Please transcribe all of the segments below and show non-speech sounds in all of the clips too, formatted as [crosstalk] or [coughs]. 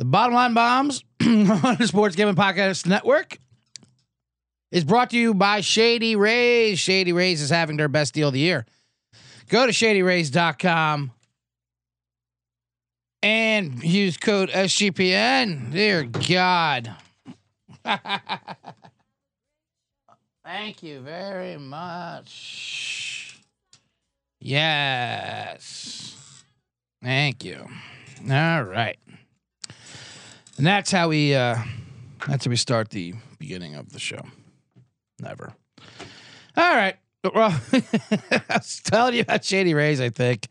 The Bottom Line Bombs [clears throat] on the Sports Gambling Podcast Network is brought to you by Shady Rays. Shady Rays is having their best deal of the year. Go to shadyrays.com and use code SGPN. Dear God. [laughs] Thank you very much. Yes. Thank you. All right. And that's how we uh that's how we start the beginning of the show. Never. All right. Well, [laughs] I was telling you about Shady Rays, I think.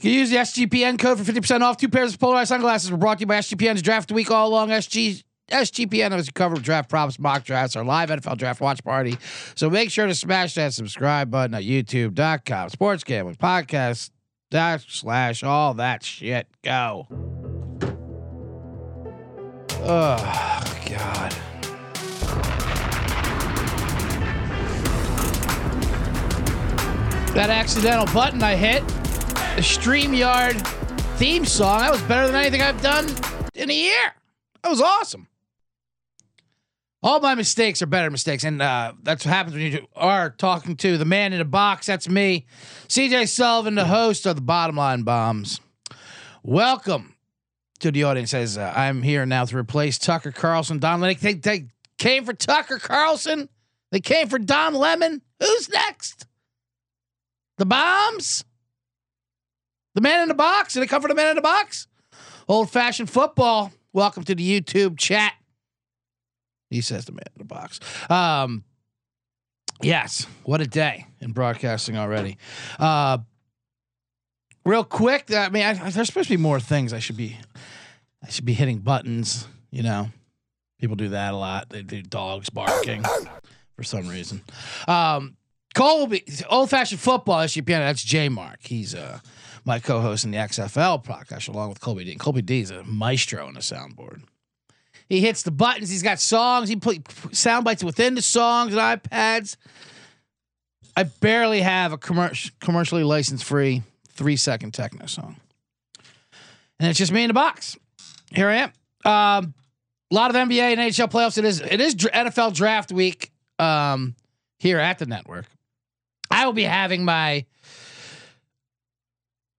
You can use the SGPN code for 50% off two pairs of polarized sunglasses. We're brought to you by SGPN's Draft Week all along. SG SGPN has covered draft props, mock drafts, our live NFL draft watch party. So make sure to smash that subscribe button at youtube.com, sports gambling podcast dash slash all that shit. Go. Oh God. That accidental button I hit, the StreamYard theme song, that was better than anything I've done in a year. That was awesome. All my mistakes are better mistakes, and uh, that's what happens when you are talking to the man in the box. That's me, CJ Sullivan, the host of the Bottom Line Bombs. Welcome to the audience. Says uh, I'm here now to replace Tucker Carlson. Don Lemon. They, they came for Tucker Carlson. They came for Don Lemon. Who's next? The bombs? The man in the box? Did it come for the man in the box? Old fashioned football. Welcome to the YouTube chat. He says the man in the box. Um, yes, what a day in broadcasting already. Uh, real quick, I mean, I, there's supposed to be more things I should be. I should be hitting buttons. You know, people do that a lot. They do dogs barking for some reason. Um, Colby, old fashioned football SGPN. That's J Mark. He's uh, my co-host in the XFL podcast along with Colby D. And Colby D is a maestro on the soundboard. He hits the buttons. He's got songs. He put sound bites within the songs and iPads. I barely have a commercial, commercially licensed free three second techno song. And it's just me in the box. Here I am. Um, a lot of NBA and NHL playoffs. It is it is NFL draft week um, here at the network. I will be having my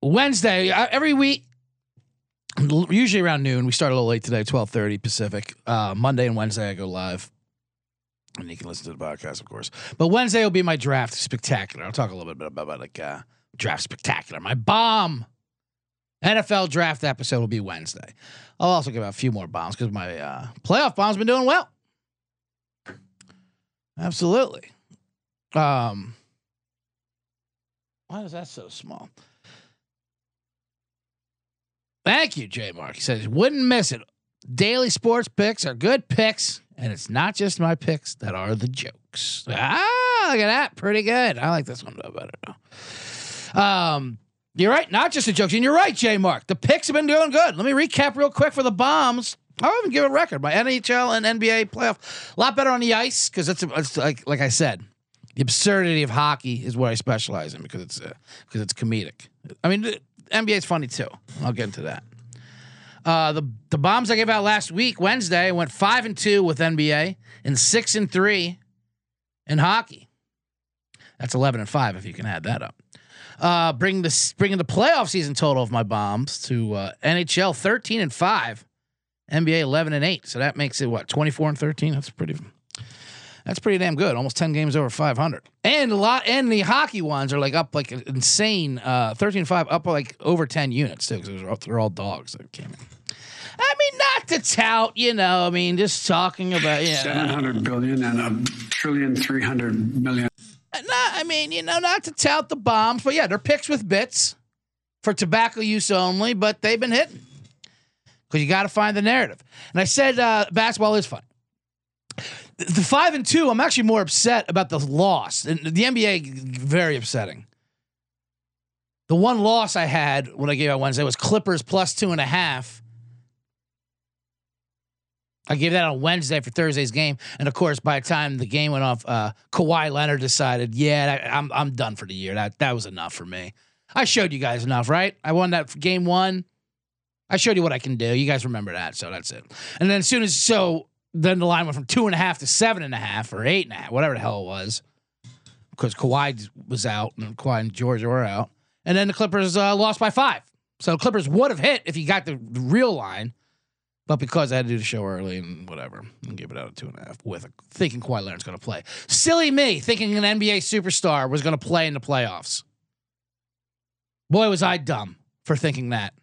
Wednesday every week usually around noon. We start a little late today, twelve thirty Pacific. Uh, Monday and Wednesday I go live, and you can listen to the podcast, of course. But Wednesday will be my draft spectacular. I'll talk a little bit about, about like uh, draft spectacular. My bomb NFL draft episode will be Wednesday. I'll also give out a few more bombs because my uh, playoff bomb's been doing well. Absolutely. Um, why is that so small? Thank you, J Mark. He says, wouldn't miss it. Daily sports picks are good picks, and it's not just my picks that are the jokes. Ah, look at that. Pretty good. I like this one better now. Um, you're right. Not just the jokes. And you're right, J Mark. The picks have been doing good. Let me recap real quick for the bombs. I'll even give a record. My NHL and NBA playoff. A lot better on the ice because it's like like I said, the absurdity of hockey is what I specialize in because it's uh, because it's comedic. I mean, NBA is funny too. I'll get into that. Uh, the the bombs I gave out last week, Wednesday, went five and two with NBA and six and three in hockey. That's eleven and five if you can add that up. Uh, bring the bringing the playoff season total of my bombs to uh, NHL thirteen and five, NBA eleven and eight. So that makes it what twenty four and thirteen. That's pretty. That's pretty damn good. Almost ten games over five hundred, and a lot. And the hockey ones are like up like insane. Uh, thirteen and five up like over ten units too because they're all dogs that came in. I mean, not to tout, you know. I mean, just talking about yeah, seven hundred billion and a trillion three hundred million. Not, I mean, you know, not to tout the bombs, but yeah, they're picks with bits for tobacco use only, but they've been hitting because you got to find the narrative. And I said uh, basketball is fun. The five and two, I'm actually more upset about the loss. And the NBA, very upsetting. The one loss I had when I gave out Wednesday was Clippers plus two and a half. I gave that on Wednesday for Thursday's game, and of course, by the time the game went off, uh, Kawhi Leonard decided, "Yeah, I'm I'm done for the year. That that was enough for me." I showed you guys enough, right? I won that game one. I showed you what I can do. You guys remember that, so that's it. And then as soon as so, then the line went from two and a half to seven and a half or eight and a half, whatever the hell it was, because Kawhi was out and Kawhi and George were out. And then the Clippers uh, lost by five. So Clippers would have hit if you got the real line, but because I had to do the show early and whatever, and give it out a two and a half with a, thinking Kawhi Leonard's going to play. Silly me thinking an NBA superstar was going to play in the playoffs. Boy, was I dumb for thinking that.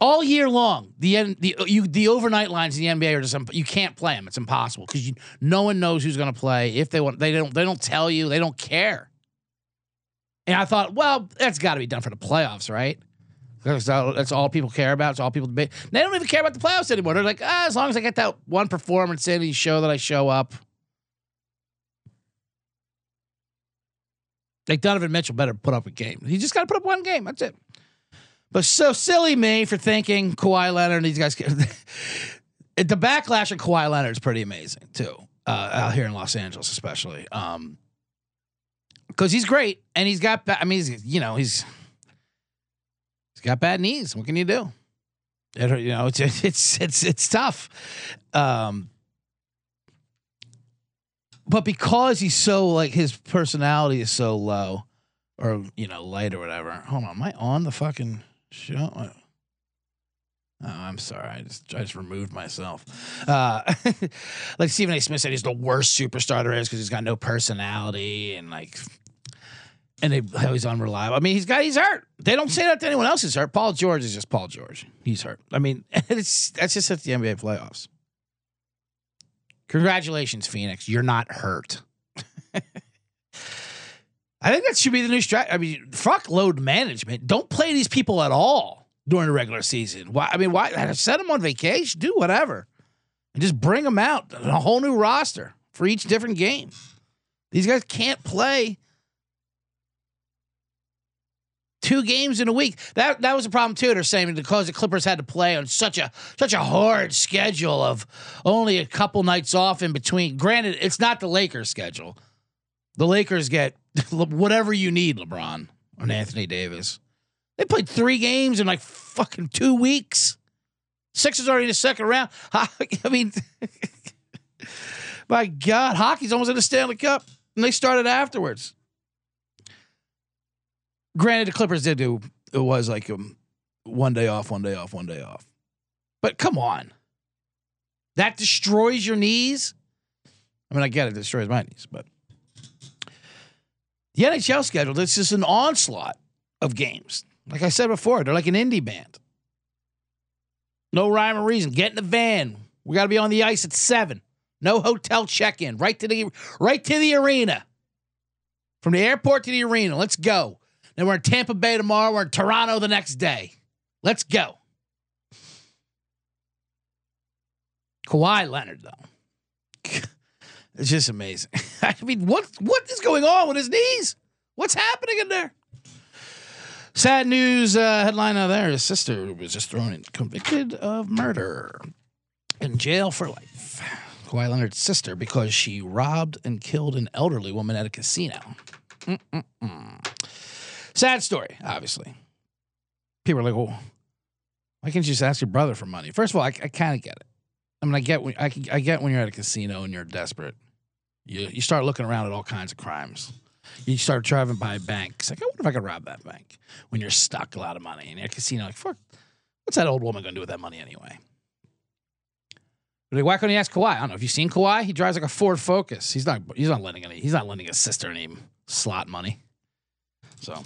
All year long, the the you the overnight lines in the NBA are just you can't play them. It's impossible because no one knows who's going to play. If they want, they don't they don't tell you. They don't care. And I thought, well, that's got to be done for the playoffs, right? That's all, that's all people care about. It's all people debate. They don't even care about the playoffs anymore. They're like, ah, as long as I get that one performance in each show that I show up. Like Donovan Mitchell better put up a game. He just got to put up one game. That's it. But so silly me for thinking Kawhi Leonard and these guys. [laughs] the backlash of Kawhi Leonard is pretty amazing too, uh, out here in Los Angeles, especially. Um, because he's great and he's got. I mean, he's, you know, he's got bad knees. What can you do? It, you know, [laughs] it's it's it's it's tough. Um, but because he's so like his personality is so low, or you know, light or whatever. Hold on, am I on the fucking show? Oh, I'm sorry. I just I just removed myself. Uh, [laughs] like Stephen A. Smith said, he's the worst superstar there is because he's got no personality and like, and they how he's unreliable. I mean, he's got he's hurt. They don't say that to anyone else is hurt. Paul George is just Paul George. He's hurt. I mean, [laughs] it's that's just at the NBA playoffs. Congratulations, Phoenix. You're not hurt. [laughs] I think that should be the new strategy. I mean, fuck load management. Don't play these people at all during the regular season. Why? I mean, why send them on vacation? Do whatever, and just bring them out a whole new roster for each different game. These guys can't play two games in a week. That that was a problem too. They're saying because the Clippers had to play on such a such a hard schedule of only a couple nights off in between. Granted, it's not the Lakers schedule. The Lakers get [laughs] whatever you need, LeBron and Anthony Davis. They played three games in like fucking two weeks. Sixers already in the second round. [laughs] I mean, [laughs] my God, hockey's almost in the Stanley Cup, and they started afterwards. Granted, the Clippers did do it was like um, one day off, one day off, one day off. But come on, that destroys your knees. I mean, I get it, it destroys my knees, but the NHL schedule, it's just an onslaught of games. Like I said before, they're like an indie band. No rhyme or reason. Get in the van. We got to be on the ice at seven. No hotel check-in. Right to the right to the arena. From the airport to the arena. Let's go. Then we're in Tampa Bay tomorrow. We're in Toronto the next day. Let's go. Kawhi Leonard, though. [laughs] It's just amazing. [laughs] I mean, what what is going on with his knees? What's happening in there? Sad news uh, headline out there. His sister was just thrown in, convicted of murder in jail for life. Kawhi Leonard's sister because she robbed and killed an elderly woman at a casino. Mm-mm-mm. Sad story, obviously. People are like, well, why can't you just ask your brother for money? First of all, I, I kind of get it. I mean, I get when I, I get when you're at a casino and you're desperate. You you start looking around at all kinds of crimes. You start driving by banks. Like, I wonder if I could rob that bank. When you're stuck a lot of money in a casino, like, fuck, what's that old woman gonna do with that money anyway? Like, why couldn't he ask Kawhi? I don't know. Have you seen Kawhi? He drives like a Ford Focus. He's not. He's not lending any. He's not lending his sister any slot money. So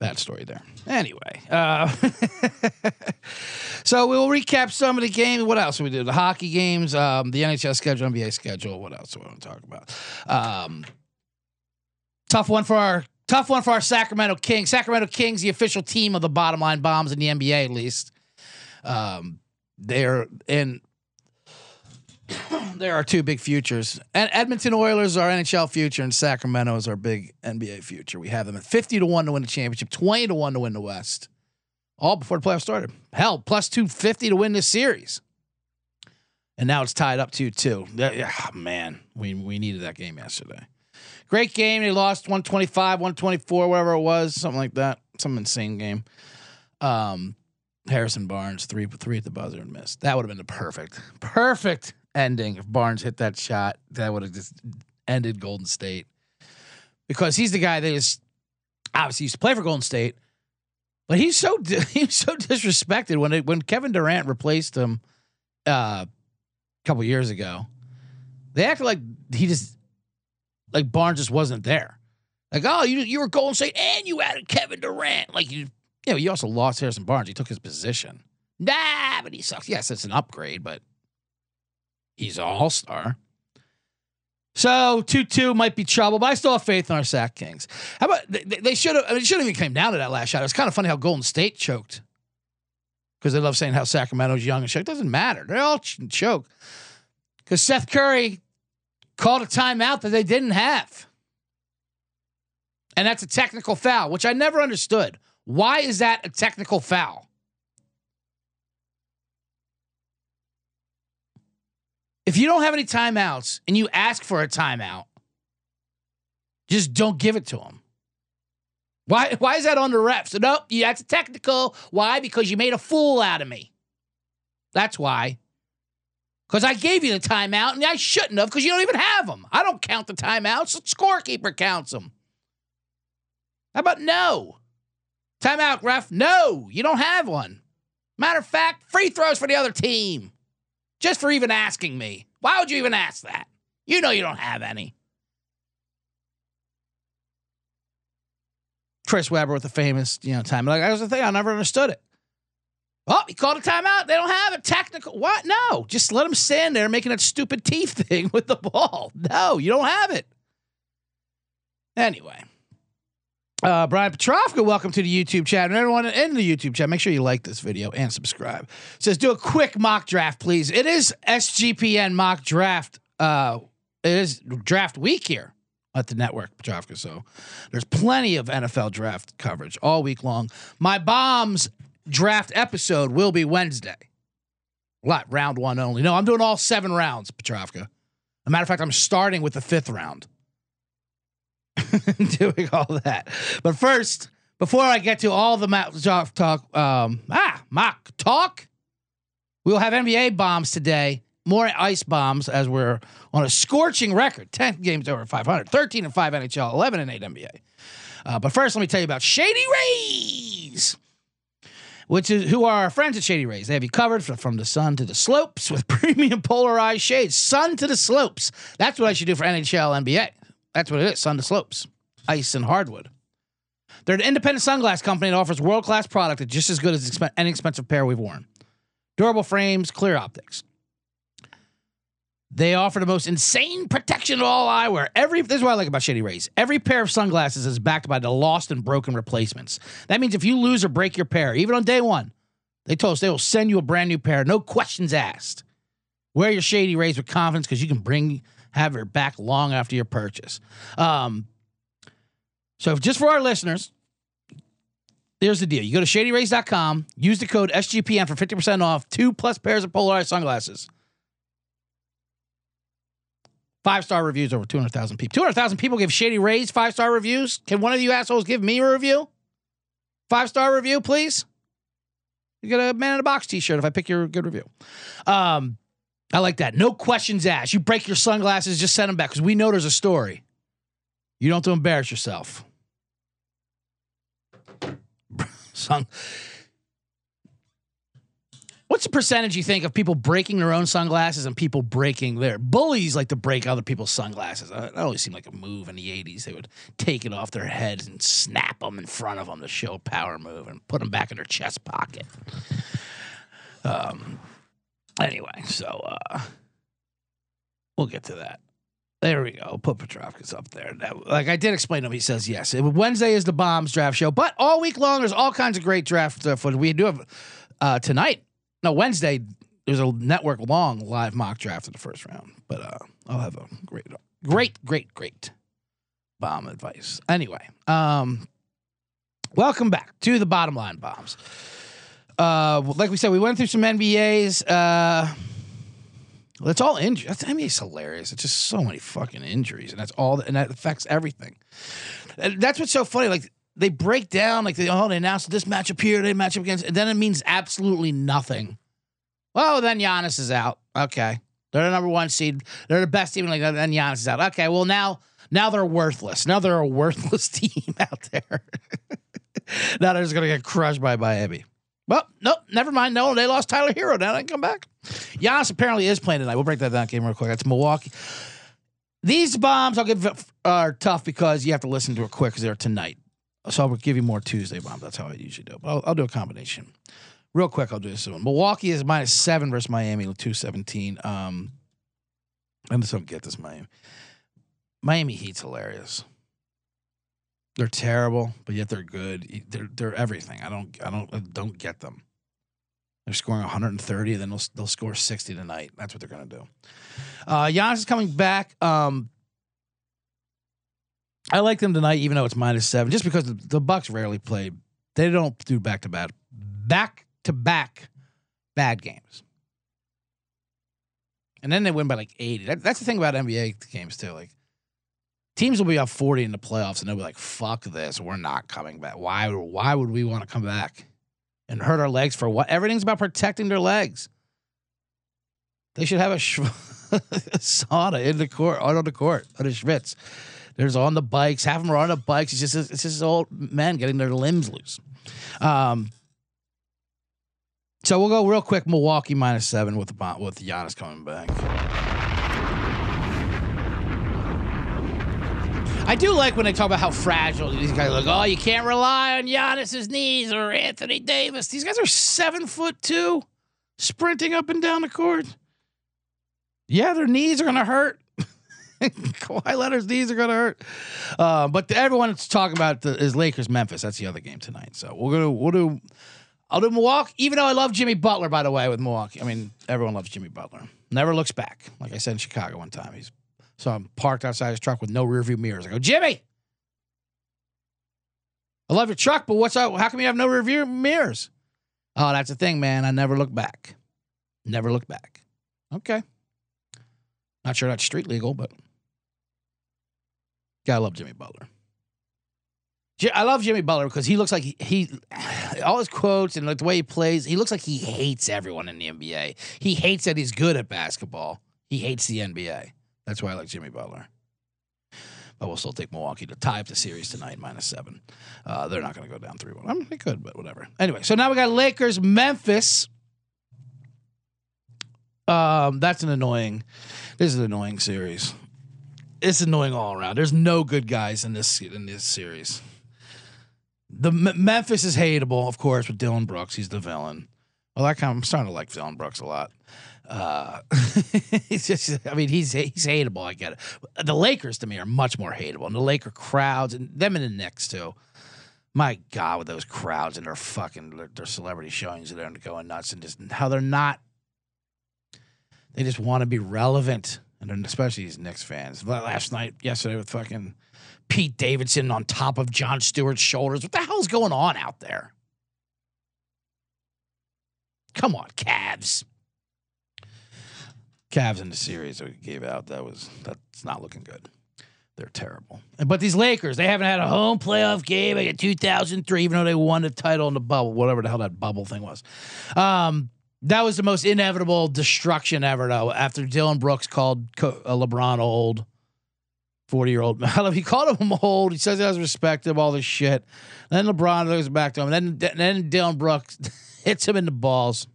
that story there. Anyway, uh, [laughs] so we'll recap some of the games. What else we did? The hockey games, um, the NHL schedule, NBA schedule. What else do we want to talk about? Um, tough one for our tough one for our Sacramento Kings. Sacramento Kings, the official team of the bottom line bombs in the NBA, at least. Um, they're in. There are two big futures. And Edmonton Oilers are NHL future, and Sacramento is our big NBA future. We have them at 50 to 1 to win the championship, 20 to 1 to win the West. All before the playoffs started. Hell, plus 250 to win this series. And now it's tied up 2 2. Oh, man, we, we needed that game yesterday. Great game. They lost 125, 124, whatever it was, something like that. Some insane game. Um, Harrison Barnes three three at the buzzer and missed. That would have been the perfect perfect ending if Barnes hit that shot. That would have just ended Golden State because he's the guy that is obviously used to play for Golden State, but he's so [laughs] he's so disrespected when it, when Kevin Durant replaced him uh, a couple years ago. They acted like he just like Barnes just wasn't there. Like, oh, you you were Golden State and you added Kevin Durant. Like you, you know, you also lost Harrison Barnes. He took his position. Nah, but he sucks. Yes, it's an upgrade, but he's an all star. So two two might be trouble, but I still have faith in our Sac Kings. How about they, they should have? I mean, it shouldn't even came down to that last shot. It was kind of funny how Golden State choked because they love saying how Sacramento's young and choke. Doesn't matter. They all ch- choke because Steph Curry called a timeout that they didn't have. And that's a technical foul, which I never understood. Why is that a technical foul? If you don't have any timeouts and you ask for a timeout, just don't give it to them. Why, why is that on the refs? Nope, yeah, that's technical. Why? Because you made a fool out of me. That's why. Because I gave you the timeout and I shouldn't have because you don't even have them. I don't count the timeouts. The scorekeeper counts them. How about no? Timeout, ref. No, you don't have one. Matter of fact, free throws for the other team. Just for even asking me. Why would you even ask that? You know you don't have any. Chris Webber with the famous, you know, time. Like that was the thing. I never understood it. Oh, he called a timeout. They don't have a technical. What? No. Just let him stand there making that stupid teeth [laughs] thing with the ball. No, you don't have it. Anyway. Uh, Brian Petrovka, welcome to the YouTube chat. And everyone in the YouTube chat, make sure you like this video and subscribe. says, do a quick mock draft, please. It is SGPN mock draft. Uh, it is draft week here at the network, Petrovka. So there's plenty of NFL draft coverage all week long. My bombs draft episode will be Wednesday. What? Round one only. No, I'm doing all seven rounds, Petrovka. As a matter of fact, I'm starting with the fifth round. [laughs] doing all that. But first, before I get to all the mock talk, um, ah, mock talk, we'll have NBA bombs today. More ice bombs as we're on a scorching record 10 games over 500, 13 and 5 NHL, 11 and 8 NBA. Uh, but first, let me tell you about Shady Rays which is who are our friends at Shady Rays. They have you covered from the sun to the slopes with [laughs] premium polarized shades. Sun to the slopes. That's what I should do for NHL, NBA. That's what it is. Sun to slopes, ice and hardwood. They're an independent sunglass company that offers world class product that's just as good as exp- any expensive pair we've worn. Durable frames, clear optics. They offer the most insane protection of all eyewear. Every this is what I like about Shady Rays. Every pair of sunglasses is backed by the lost and broken replacements. That means if you lose or break your pair, even on day one, they told us they will send you a brand new pair, no questions asked. Wear your Shady Rays with confidence because you can bring have your back long after your purchase. Um, so just for our listeners, here's the deal: you go to shadyrays.com, use the code SGPN for fifty percent off two plus pairs of polarized sunglasses. Five star reviews over 200,000 people. 200,000 people give Shady Rays five star reviews. Can one of you assholes give me a review? Five star review, please. You get a man in a box t shirt if I pick your good review. Um, I like that. No questions asked. You break your sunglasses, just send them back because we know there's a story. You don't have to embarrass yourself. [laughs] Sun. What's the percentage you think of people breaking their own sunglasses and people breaking their bullies like to break other people's sunglasses? That always seemed like a move in the 80s. They would take it off their heads and snap them in front of them to show power move and put them back in their chest pocket. Um, anyway, so uh, we'll get to that. There we go. Put Petrovka's up there. That, like I did explain to him, he says yes. Wednesday is the Bombs draft show, but all week long there's all kinds of great draft uh, footage. We do have uh, tonight. No, Wednesday there's a network long live mock draft in the first round, but uh, I'll have a great, great, great, great bomb advice. Anyway, um, welcome back to the bottom line bombs. Uh, like we said, we went through some NBAs. Uh, it's all injury. I mean, it's hilarious. It's just so many fucking injuries, and that's all, and that affects everything. And that's what's so funny. Like they break down like they oh they announced this matchup here, they match up against, and then it means absolutely nothing. Well, then Giannis is out. Okay, they're the number one seed. They're the best team. Like then Giannis is out. Okay, well now now they're worthless. Now they're a worthless [laughs] team out there. [laughs] now they're just gonna get crushed by Miami. Well, nope, never mind. No, they lost Tyler Herro. Now they can come back. Giannis apparently is playing tonight. We'll break that down game real quick. That's Milwaukee. These bombs I'll give are tough because you have to listen to it quick because they're tonight. So I'll give you more Tuesday bombs. That's how I usually do. But I'll, I'll do a combination. Real quick, I'll do this one. Milwaukee is minus seven versus Miami, two seventeen. Um, I just don't get this Miami. Miami Heat's hilarious. They're terrible, but yet they're good. They're they're everything. I don't I don't I don't get them. They're scoring 130, then they'll they'll score 60 tonight. That's what they're gonna do. Uh, Giannis is coming back. Um, I like them tonight, even though it's minus seven, just because the, the Bucks rarely play. They don't do back to back, back to back bad games, and then they win by like 80. That, that's the thing about NBA games too. Like teams will be up 40 in the playoffs and they'll be like, fuck this. We're not coming back. Why, why would we want to come back and hurt our legs for what? Everything's about protecting their legs. They should have a, sh- [laughs] sauna in the court, out on the court, on the Schmitz. There's on the bikes. Half of them are on the bikes. It's just it's just old men getting their limbs loose. Um, so we'll go real quick. Milwaukee minus seven with the with Giannis coming back. I do like when they talk about how fragile these guys look. Oh, you can't rely on Giannis's knees or Anthony Davis. These guys are seven foot two, sprinting up and down the court. Yeah, their knees are gonna hurt. [laughs] Kawhi Leonard's knees are gonna hurt. Uh, but everyone's talking about the, is Lakers Memphis. That's the other game tonight. So we're gonna we'll do. I'll do Milwaukee. Even though I love Jimmy Butler, by the way, with Milwaukee. I mean, everyone loves Jimmy Butler. Never looks back. Like I said in Chicago one time, he's so I'm parked outside his truck with no rearview mirrors. I go, Jimmy, I love your truck, but what's up? How come you have no rearview mirrors? Oh, that's the thing, man. I never look back. Never look back. Okay. Not sure that's street legal, but gotta love Jimmy Butler. I love Jimmy Butler because he looks like he, he, [sighs] all his quotes and the way he plays, he looks like he hates everyone in the NBA. He hates that he's good at basketball. He hates the NBA. That's why I like Jimmy Butler. But we'll still take Milwaukee to tie up the series tonight, minus seven. Uh, they're not going to go down 3 1. I mean, they could, but whatever. Anyway, so now we got Lakers, Memphis. Um, that's an annoying. This is an annoying series. It's annoying all around. There's no good guys in this in this series. The M- Memphis is hateable, of course, with Dillon Brooks. He's the villain. Well, I kind of, I'm starting to like Dillon Brooks a lot. Uh, [laughs] he's just, I mean, he's he's hateable. I get it. The Lakers to me are much more hateable, and the Laker crowds and them and the Knicks too. My God, with those crowds and their fucking their, their celebrity showings and they're going nuts and just how they're not. They just want to be relevant, and especially these Knicks fans. Last night, yesterday, with fucking Pete Davidson on top of Jon Stewart's shoulders. What the hell's going on out there? Come on, Cavs. Cavs in the series that we gave out, that was that's not looking good. They're terrible. But these Lakers, they haven't had a home playoff game in 2003, even though they won the title in the bubble, whatever the hell that bubble thing was. Um, that was the most inevitable destruction ever, though. After Dillon Brooks called uh, LeBron old, forty-year-old. [laughs] he called him old. He says he has respect him, all this shit. Then LeBron goes back to him. And then then Dillon Brooks [laughs] hits him in the balls,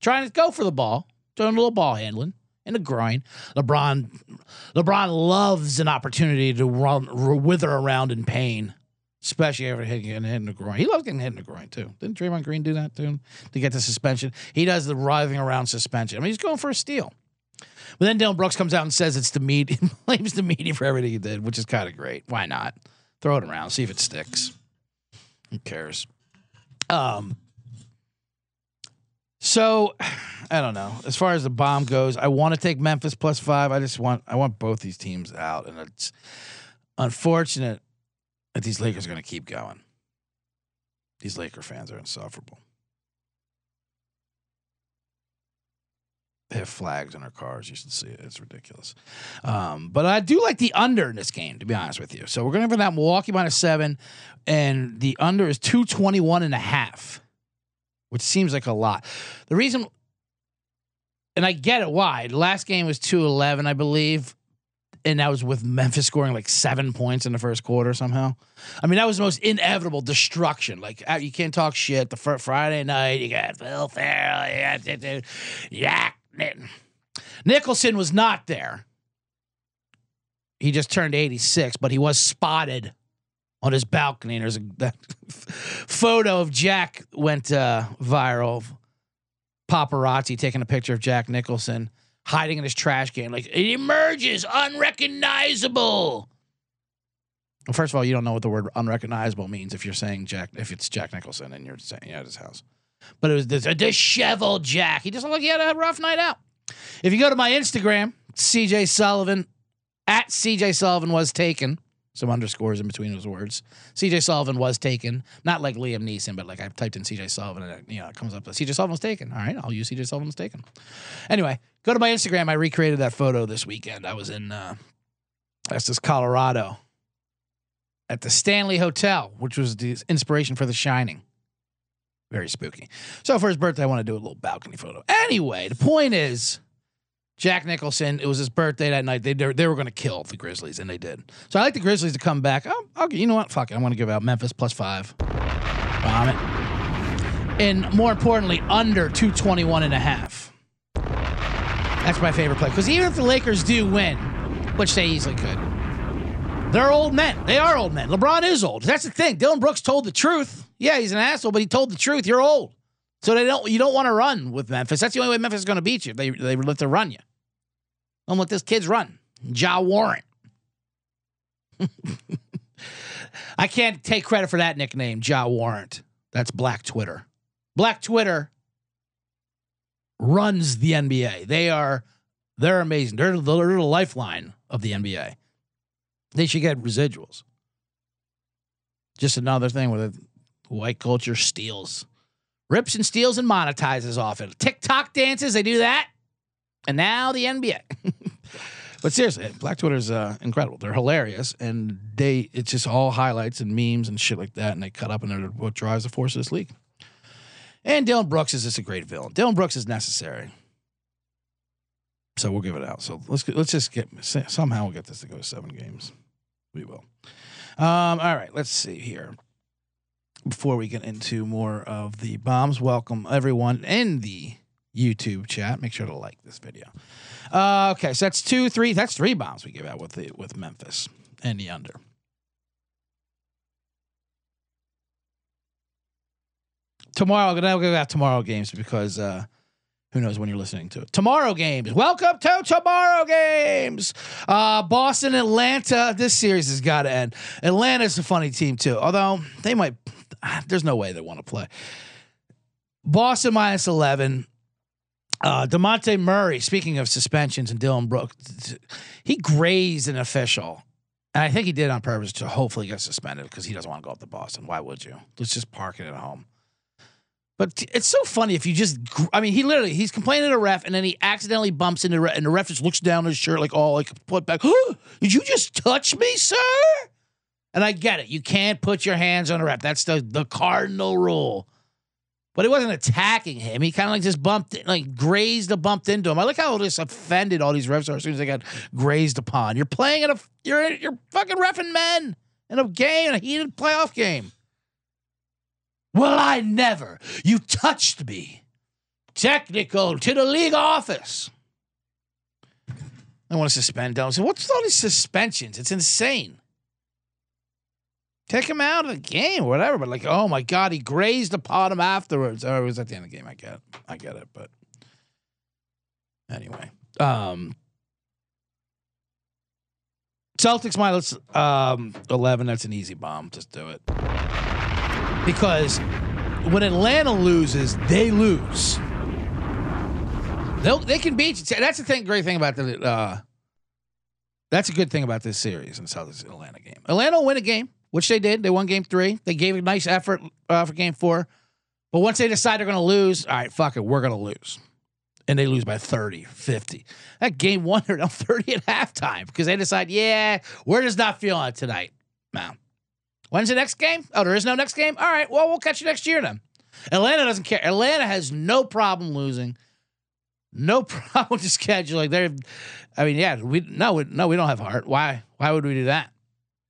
trying to go for the ball, doing a little ball handling in the groin. LeBron, LeBron loves an opportunity to run wither around in pain, especially after getting hit in the groin. He loves getting hit in the groin too. Didn't Draymond Green do that to him to get the suspension? He does the writhing around suspension. I mean, he's going for a steal. But then Dillon Brooks comes out and says it's the media, [laughs] blames the media for everything he did, which is kind of great. Why not? Throw it around, see if it sticks. Who cares? Um, so [sighs] I don't know. As far as the bomb goes, I want to take Memphis plus five. I just want I want both these teams out, and it's unfortunate that these Lakers are going to keep going. These Laker fans are insufferable. They have flags in their cars. You should see it. It's ridiculous. Um, but I do like the under in this game, to be honest with you. So we're going to have that Milwaukee minus seven, and the under is 221 and a half, which seems like a lot. The reason, and I get it why. The last game was 211, I believe. And that was with Memphis scoring like seven points in the first quarter somehow. I mean, that was the most inevitable destruction. Like, uh, you can't talk shit. The fr- Friday night, you got Phil Farrell, you got Jack Nicholson was not there. He just turned 86, but he was spotted on his balcony. And there's a that [laughs] photo of Jack went uh, viral. Paparazzi taking a picture of Jack Nicholson hiding in his trash can. Like it emerges unrecognizable. Well, first of all, you don't know what the word unrecognizable means if you're saying Jack, if it's Jack Nicholson and you're saying at his house. But it was this, a disheveled Jack. He just looked like he had a rough night out. If you go to my Instagram, CJ Sullivan, at CJ Sullivan was taken. Some underscores in between those words. CJ Sullivan was taken. Not like Liam Neeson, but like I typed in CJ Sullivan and it, you know, it comes up. CJ Sullivan was taken. All right, I'll use CJ Sullivan was taken. Anyway, go to my Instagram. I recreated that photo this weekend. I was in uh just Colorado at the Stanley Hotel, which was the inspiration for The Shining. Very spooky. So for his birthday, I want to do a little balcony photo. Anyway, the point is, Jack Nicholson. It was his birthday that night. They they, were going to kill the Grizzlies, and they did. So I like the Grizzlies to come back. Oh, okay, you know what? Fuck it. I'm going to give out Memphis plus five. Bomb it. And more importantly, under 221 and a half. That's my favorite play. Because even if the Lakers do win, which they easily could, they're old men. They are old men. LeBron is old. That's the thing. Dillon Brooks told the truth. Yeah, he's an asshole, but he told the truth. You're old. So they don't you don't want to run with Memphis. That's the only way Memphis is going to beat you. They they let to run you. Don't let this kids run. Ja Warrant. [laughs] I can't take credit for that nickname, Ja Warrant. That's Black Twitter. Black Twitter runs the NBA. They are they're amazing. They're the, they're the lifeline of the NBA. They should get residuals. Just another thing where the white culture steals, rips and steals and monetizes off it. TikTok dances, they do that. And now the NBA. [laughs] but seriously, Black Twitter is uh, incredible. They're hilarious, and they it's just all highlights and memes and shit like that, and they cut up and they're what drives the force of this league. And Dillon Brooks is just a great villain. Dillon Brooks is necessary. So we'll give it out. So let's let's just get somehow we'll get this to go seven games. We will. Um, all right, let's see here. Before we get into more of the bombs, welcome everyone in the YouTube chat. Make sure to like this video. Uh, okay, so that's two, three. That's three bombs we give out with the with Memphis and the under. Tomorrow, gonna give out tomorrow games because uh, who knows when you're listening to it. Tomorrow games. Welcome to tomorrow games. Uh, Boston, Atlanta. This series has got to end. Atlanta's a funny team too, although they might. [sighs] There's no way they want to play. Boston minus eleven. Uh, Dejounte Murray. Speaking of suspensions and Dillon Brooks, he grazed an official. And I think he did on purpose to hopefully get suspended because he doesn't want to go up to Boston. Why would you? Let's just park it at home. But it's so funny if you just, I mean, he literally, he's complaining to ref and then he accidentally bumps into, ref, and the ref just looks down his shirt like, oh, like, put back, [gasps] did you just touch me, sir? And I get it. You can't put your hands on a ref. That's the, the cardinal rule. But he wasn't attacking him. He kind of like just bumped, like grazed or bumped into him. I like how this offended all these refs are as soon as they got grazed upon. You're playing in a, you're, you're fucking refing men in a game, in a heated playoff game. Well, I never. You touched me. Technical to the league office. I want to suspend Dylan. So what's all these suspensions? It's insane. Take him out of the game whatever. But like, oh my God, he grazed upon him afterwards. Oh, it was at the end of the game. I get it. I get it. But anyway. Um Celtics minus um, 11. That's an easy bomb. Just do it because when Atlanta loses, they lose. They'll, they can beat you. That's the thing. Great thing about the. Uh, that's a good thing about this series and Celtics Atlanta game. Atlanta will win a game, which they did. They won game three. They gave a nice effort uh, for game four. But once they decide they're going to lose, all right, fuck it, we're going to lose. and they lose by 30, 50. That game won, they're down 30 at halftime because they decide, yeah, we're just not feeling it tonight. Now, when's the next game? Oh, there is no next game? All right, well, we'll catch you next year then. Atlanta doesn't care. Atlanta has no problem losing. No [laughs] problem with scheduling. They're, I mean, yeah, we no, we, no, we don't have heart. Why? Why would we do that?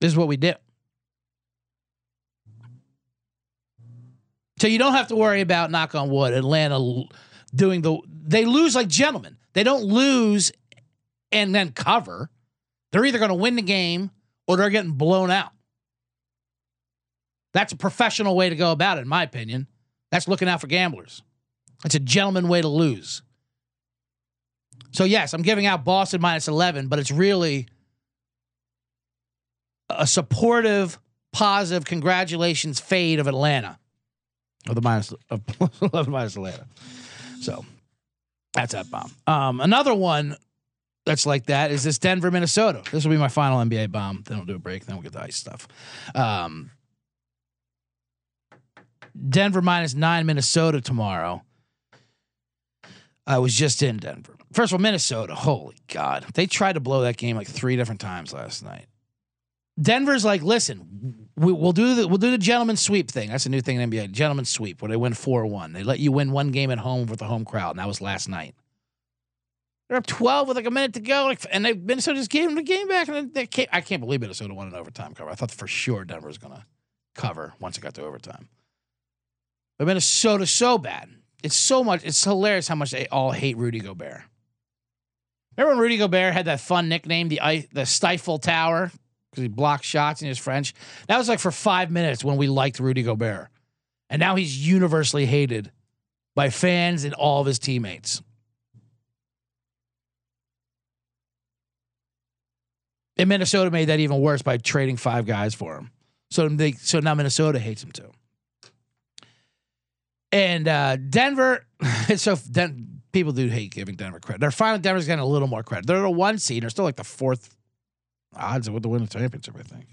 This is what we do. So you don't have to worry about knock on wood. Atlanta doing the they lose like gentlemen. They don't lose and then cover. They're either going to win the game or they're getting blown out. That's a professional way to go about it, in my opinion. That's looking out for gamblers. It's a gentleman way to lose. So yes, I'm giving out Boston minus 11, but it's really a supportive, positive congratulations fade of Atlanta. Of the minus of [laughs] 11 minus Atlanta. So that's that bomb. Um, another one that's like that is this Denver, Minnesota. This will be my final NBA bomb. Then we'll do a break. Then we'll get the ice stuff. Um, Denver minus nine, Minnesota tomorrow. I was just in Denver. First of all, Minnesota. Holy God. They tried to blow that game like three different times last night. Denver's like, listen, we, will do the we'll do the gentleman sweep thing. That's a new thing in NBA. Gentleman sweep, where they win four one. They let you win one game at home with the home crowd, and that was last night. They're up twelve with like a minute to go, like, and they Minnesota just gave them the game back, and they came, I can't believe Minnesota won an overtime cover. I thought for sure Denver was gonna cover once it got to overtime. But Minnesota's so bad. It's so much. It's hilarious how much they all hate Rudy Gobert. Remember when Rudy Gobert had that fun nickname, the the Stifle Tower, because he blocked shots in his French. That was like for five minutes when we liked Rudy Gobert. And now he's universally hated by fans and all of his teammates. And Minnesota made that even worse by trading five guys for him. So they so now Minnesota hates him too. And uh, Denver, [laughs] so Den- people do hate giving Denver credit. They're finally Denver's getting a little more credit. They're the one seed. They're still like the fourth odds of the win the championship. I think.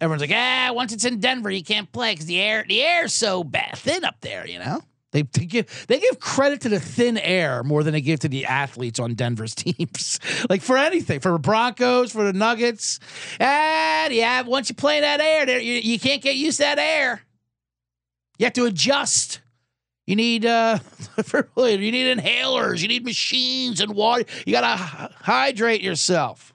Everyone's like, ah, once it's in Denver, you can't play because the air the air's so bad thin up there. You know, they, they give they give credit to the thin air more than they give to the athletes on Denver's [laughs] teams. like for anything, for the Broncos, for the Nuggets, ah, yeah. Once you play that air, you, you can't get used to that air. You have to adjust. You need uh, [laughs] you need inhalers. You need machines and water. You gotta hydrate yourself.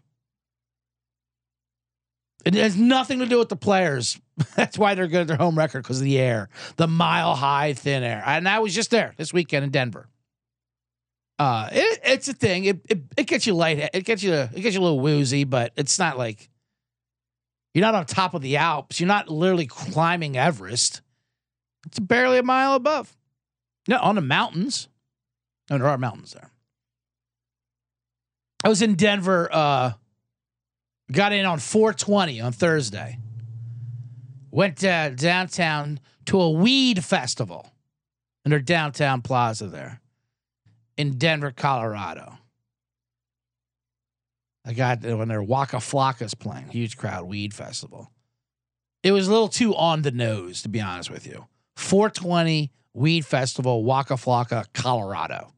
It has nothing to do with the players. [laughs] That's why they're good at their home record because of the air, the mile high thin air. And I was just there this weekend in Denver. Uh, it, it's a thing. It, it it gets you light. It gets you it gets you a little woozy, but it's not like you're not on top of the Alps. You're not literally climbing Everest. It's barely a mile above. No, on the mountains. No, there are mountains there. I was in Denver. Uh, Got in on 420 on Thursday. Went uh, downtown to a weed festival in their downtown plaza there in Denver, Colorado. I got when their Waka Flocka's playing, huge crowd, weed festival. It was a little too on the nose, to be honest with you. 420 Weed Festival, Waka Flocka, Colorado.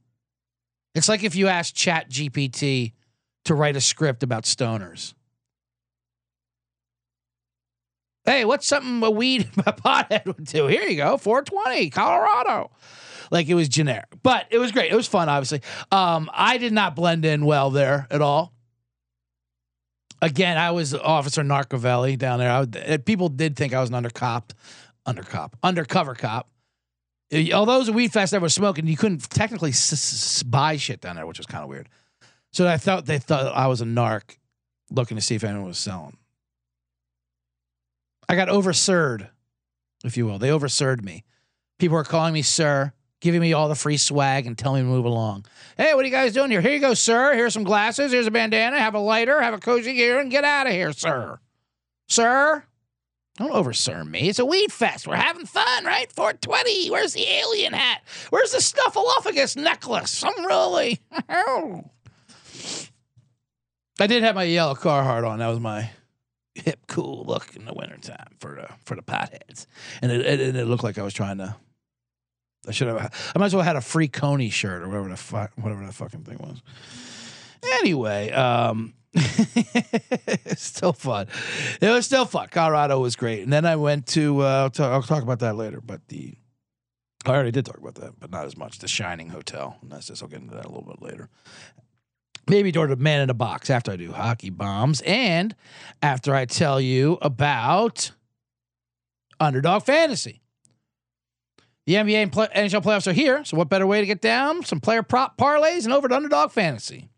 It's like if you asked Chat GPT to write a script about stoners. Hey, what's something a weed [laughs] a pothead would do? Here you go, 420, Colorado. Like it was generic, but it was great. It was fun, obviously. Um, I did not blend in well there at all. Again, I was Officer Narcovelli down there. I uh, people did think I was an under cop, under cop, undercover cop. Although it was a weed fest, everyone was smoking. You couldn't technically s- s- buy shit down there, which was kind of weird. So I thought they thought I was a narc, looking to see if anyone was selling. I got overserved, if you will. They overserved me. People are calling me sir, giving me all the free swag and telling me to move along. Hey, what are you guys doing here? Here you go, sir. Here's some glasses. Here's a bandana. Have a lighter. Have a cozy gear and get out of here, sir. Sir, don't overserve me. It's a weed fest. We're having fun, right? 420. Where's the alien hat? Where's the snuffleupagus necklace? I'm really. [laughs] I did have my yellow Carhartt on. That was my hip, cool look in the wintertime for the for the potheads, and it, it, it looked like I was trying to I should have. I might as well have had a free Coney shirt or whatever the fuck, whatever that fucking thing was. Anyway, um, [laughs] still fun. It was still fun. Colorado was great, and then I went to. Uh, I'll, talk, I'll talk about that later, but the. I already did talk about that, but not as much. The Shining Hotel. And that's just. I'll get into that a little bit later. Maybe toward the man in a box after I do hockey bombs and after I tell you about underdog fantasy. The NBA and play, NHL playoffs are here, so what better way to get down some player prop parlays and over to underdog fantasy?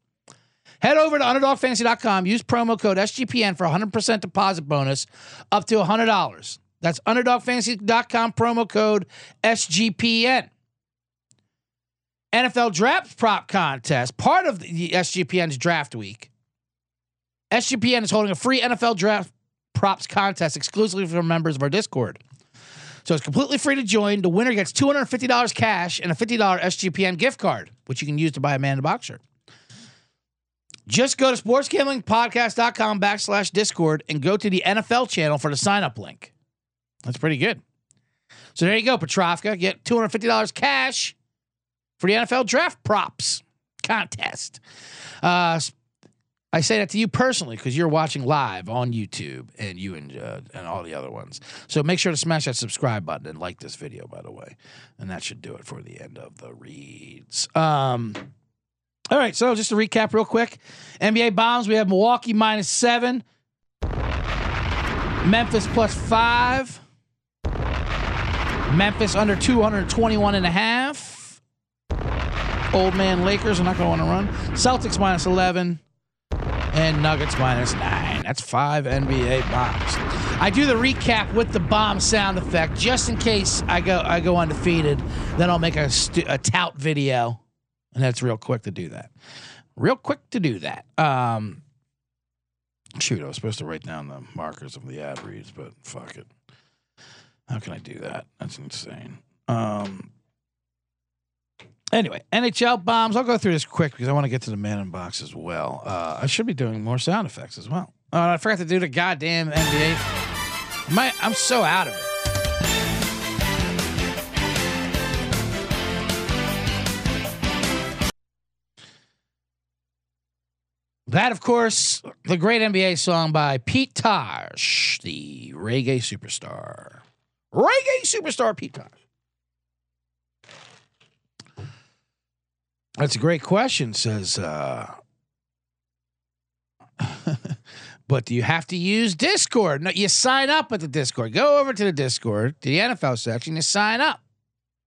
Head over to underdogfantasy.com, use promo code SGPN for 100% deposit bonus up to $100. That's underdogfantasy.com promo code SGPN. NFL draft prop contest, part of the SGPN's draft week. SGPN is holding a free NFL draft props contest exclusively for members of our Discord. So it's completely free to join. The winner gets $250 cash and a $50 SGPN gift card, which you can use to buy a man in the box shirt. Just go to sportsgamblingpodcast.com backslash Discord and go to the NFL channel for the sign up link. That's pretty good. So there you go, Petrovka. Get $250 cash for the NFL draft props contest. Uh, I say that to you personally because you're watching live on YouTube and you and uh, and all the other ones. So make sure to smash that subscribe button and like this video, by the way, and that should do it for the end of the reads. Um, all right, so just to recap real quick, NBA bombs. We have Milwaukee minus seven, Memphis plus five, Memphis under 221 and a half. Old man Lakers are not going to want to run. Celtics minus 11 and Nuggets minus nine. That's five NBA bombs. I do the recap with the bomb sound effect just in case I go I go undefeated. Then I'll make a, stu- a tout video, and that's real quick to do that. Real quick to do that. Um, shoot, I was supposed to write down the markers of the ad reads, but fuck it. How can I do that? That's insane. Um, Anyway, NHL bombs. I'll go through this quick because I want to get to the man in box as well. Uh, I should be doing more sound effects as well. Oh, I forgot to do the goddamn NBA. My, I'm so out of it. That, of course, the great NBA song by Pete Tosh, the reggae superstar. Reggae superstar Pete Tosh. That's a great question, says. Uh, [laughs] but do you have to use Discord? No, you sign up at the Discord. Go over to the Discord, to the NFL section, you sign up.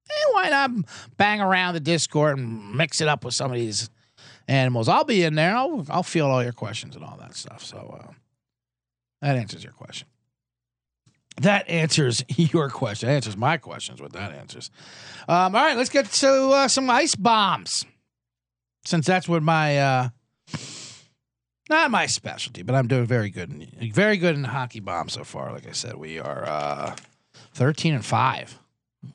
And why not bang around the Discord and mix it up with some of these animals? I'll be in there. I'll, I'll field all your questions and all that stuff. So uh, that answers your question. That answers [laughs] your question. That answers my questions. What that answers. Um, all right, let's get to uh, some ice bombs since that's what my uh not my specialty, but I'm doing very good in very good in hockey bomb so far. Like I said, we are uh 13 and 5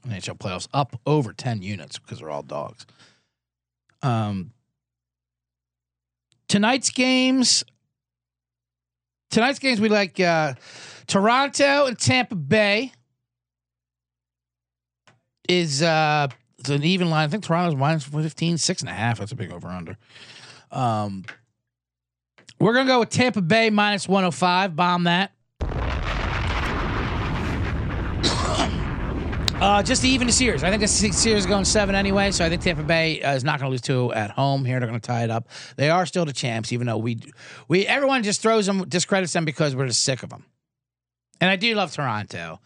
in NHL playoffs, up over 10 units because they're all dogs. Um tonight's games tonight's games we like uh Toronto and Tampa Bay is uh it's an even line. I think Toronto's minus 15, six and a half. That's a big over under. Um, we're going to go with Tampa Bay minus 105. Bomb that. [coughs] uh, just to even the series. I think the series is going seven anyway, so I think Tampa Bay uh, is not going to lose two at home here. They're going to tie it up. They are still the champs, even though we, we everyone just throws them, discredits them because we're just sick of them. And I do love Toronto.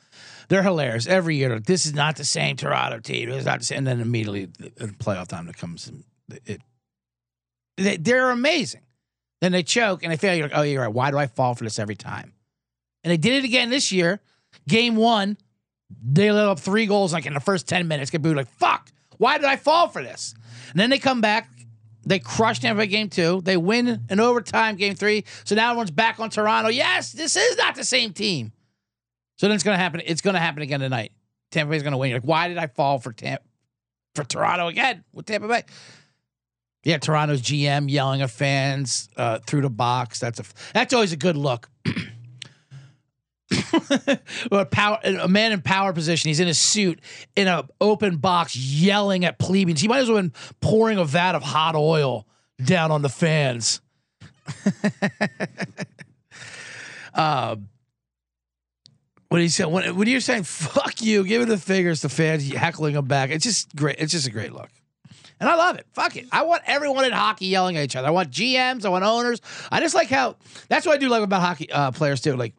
They're hilarious every year. This is not the same Toronto team. It's not the same. And then immediately the playoff time that comes, it, they, they're amazing. Then they choke and they fail. You're like, oh, you're right. Why do I fall for this every time? And they did it again this year. Game one, they let up three goals like in the first 10 minutes. Get booed like, fuck, why did I fall for this? And then they come back. They crushed Tampa Bay game two. They win in overtime game three. So now everyone's back on Toronto. Yes, this is not the same team. So then it's going to happen. It's going to happen again tonight. Tampa Bay's going to win. You're like, why did I fall for Tampa, for Toronto again with Tampa Bay? Yeah, Toronto's GM yelling at fans uh, through the box. That's a that's always a good look. [coughs] a power a man in power position. He's in a suit in an open box, yelling at plebeians. He might as well been pouring a vat of hot oil down on the fans. [laughs] um, when he said when, when you're saying "fuck you," giving the fingers to fans, heckling them back. It's just great. It's just a great look. And I love it. Fuck it. I want everyone in hockey yelling at each other. I want GMs. I want owners. I just like how that's what I do like about hockey uh, players too. Like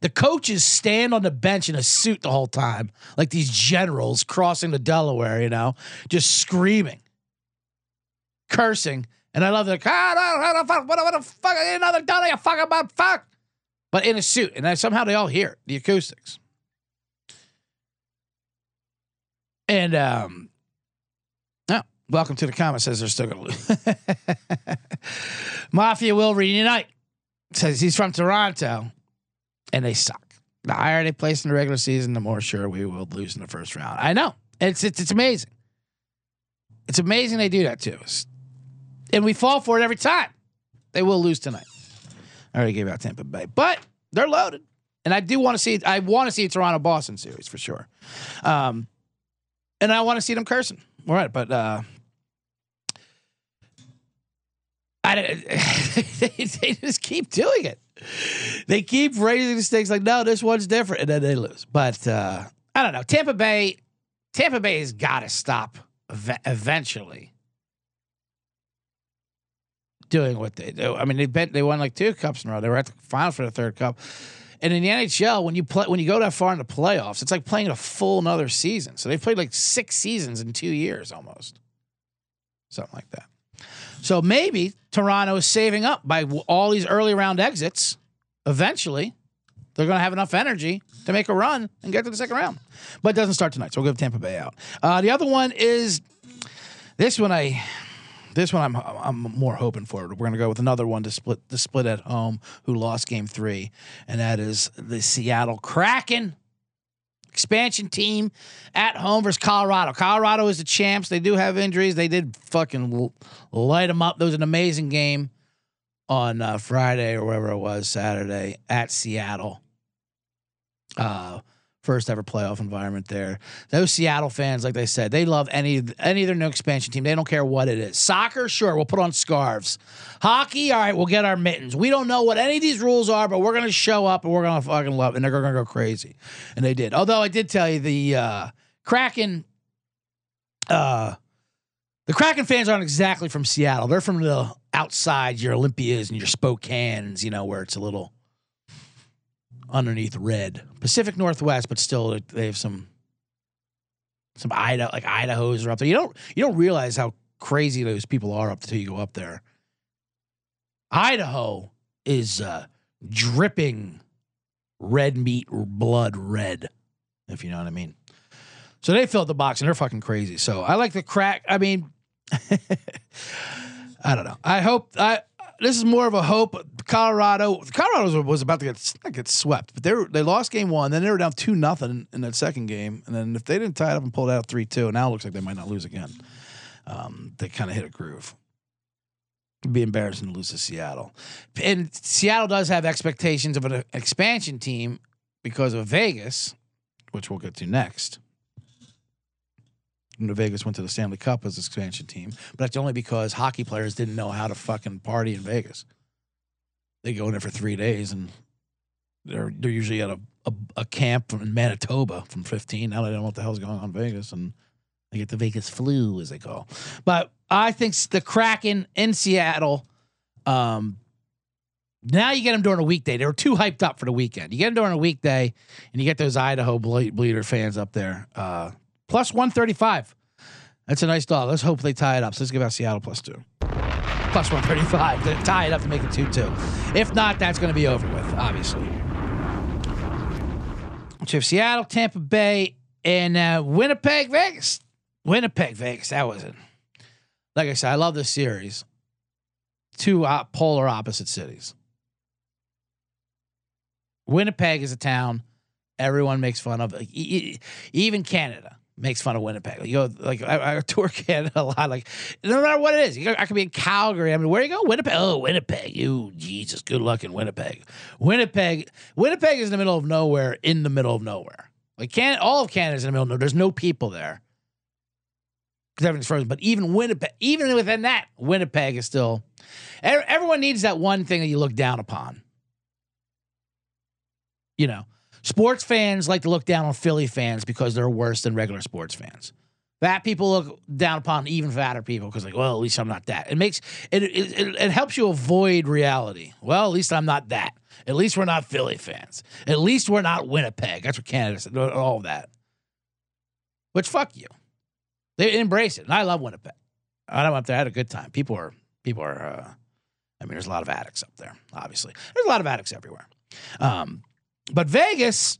the coaches stand on the bench in a suit the whole time, like these generals crossing the Delaware, you know, just screaming, cursing. And I love the ah, what, what the fuck, another dollar, you fucking about fuck, but in a suit, and then somehow they all hear the acoustics. And um, Welcome to the comment says they're still going to lose. [laughs] Mafia will reunite. Says he's from Toronto and they suck. The higher they place in the regular season, the more sure we will lose in the first round. I know. It's it's, it's amazing. It's amazing they do that to us. And we fall for it every time. They will lose tonight. I already gave out Tampa Bay. But they're loaded. And I do want to see I want to see a Toronto Boston series for sure. Um, and I want to see them cursing. All right, but uh, I, [laughs] they, they just keep doing it. They keep raising the stakes like, no, this one's different, and then they lose. But uh, I don't know. Tampa Bay, Tampa Bay has got to stop ev- eventually doing what they do. I mean, they been, they won like two cups in a row. They were at the final for the third cup. And in the NHL, when you play, when you go that far in the playoffs, it's like playing a full another season. So they've played like six seasons in two years almost, something like that. So maybe Toronto is saving up by all these early round exits. Eventually, they're going to have enough energy to make a run and get to the second round. But it doesn't start tonight, so we'll give Tampa Bay out. Uh, the other one is this one. I this one I'm I'm more hoping for. We're going to go with another one to split the split at home who lost game three, and that is the Seattle Kraken expansion team at home versus Colorado. Colorado is the champs. They do have injuries. They did fucking light them up. That was an amazing game on uh, Friday or whatever it was, Saturday at Seattle. Uh, first ever playoff environment there. Those Seattle fans, like they said, they love any any of their new expansion team. They don't care what it is. Soccer, sure, we'll put on scarves. Hockey, all right, we'll get our mittens. We don't know what any of these rules are, but we're gonna show up and we're gonna fucking love, it, and they're gonna go crazy. And they did. Although I did tell you the uh, Kraken, uh, the Kraken fans aren't exactly from Seattle. They're from the outside, your Olympias and your Spokanes, you know, where it's a little underneath red. Pacific Northwest, but still they have some some Idaho like Idaho's are up there. You don't you don't realize how crazy those people are up until you go up there. Idaho is uh, dripping red meat blood red, if you know what I mean. So they filled the box and they're fucking crazy. So I like the crack. I mean, [laughs] I don't know. I hope I this is more of a hope. Colorado, Colorado was about to get not get swept, but they were, they lost game one. Then they were down two nothing in that second game, and then if they didn't tie it up and pull it out three two, now it looks like they might not lose again. Um, they kind of hit a groove. It'd be embarrassing to lose to Seattle, and Seattle does have expectations of an expansion team because of Vegas, which we'll get to next. Vegas went to the Stanley Cup as an expansion team, but that's only because hockey players didn't know how to fucking party in Vegas. They go in there for three days and they're they're usually at a, a, a camp in Manitoba from 15. Now they don't know what the hell's going on in Vegas and they get the Vegas flu, as they call. But I think the Kraken in Seattle, um, now you get them during a weekday. They were too hyped up for the weekend. You get them during a weekday, and you get those Idaho bleeder fans up there. Uh, plus 135. That's a nice dog. Let's hope they tie it up. So let's give out Seattle plus two. Plus 135 to tie it up to make it 2 2. If not, that's going to be over with, obviously. So have Seattle, Tampa Bay, and uh, Winnipeg, Vegas. Winnipeg, Vegas. That was it. Like I said, I love this series. Two uh, polar opposite cities. Winnipeg is a town everyone makes fun of, even Canada makes fun of Winnipeg. You go like I, I tour [laughs] Canada a lot. Like no matter what it is, go, I could be in Calgary. I mean, where you go? Winnipeg. Oh, Winnipeg. You Jesus, good luck in Winnipeg. Winnipeg. Winnipeg is in the middle of nowhere. In the middle of nowhere. Like can all of Canada's in the middle of nowhere. There's no people there. Because everything's frozen. But even Winnipeg, even within that, Winnipeg is still. Everyone needs that one thing that you look down upon. You know, sports fans like to look down on Philly fans because they're worse than regular sports fans. Fat people look down upon even fatter people because, like, well, at least I'm not that. It makes it, it, it it helps you avoid reality. Well, at least I'm not that. At least we're not Philly fans. At least we're not Winnipeg. That's what Canada said. All of that. Which fuck you. They embrace it, and I love Winnipeg. I went up there, I had a good time. People are people are. Uh, I mean, there's a lot of addicts up there. Obviously, there's a lot of addicts everywhere. Um, but Vegas,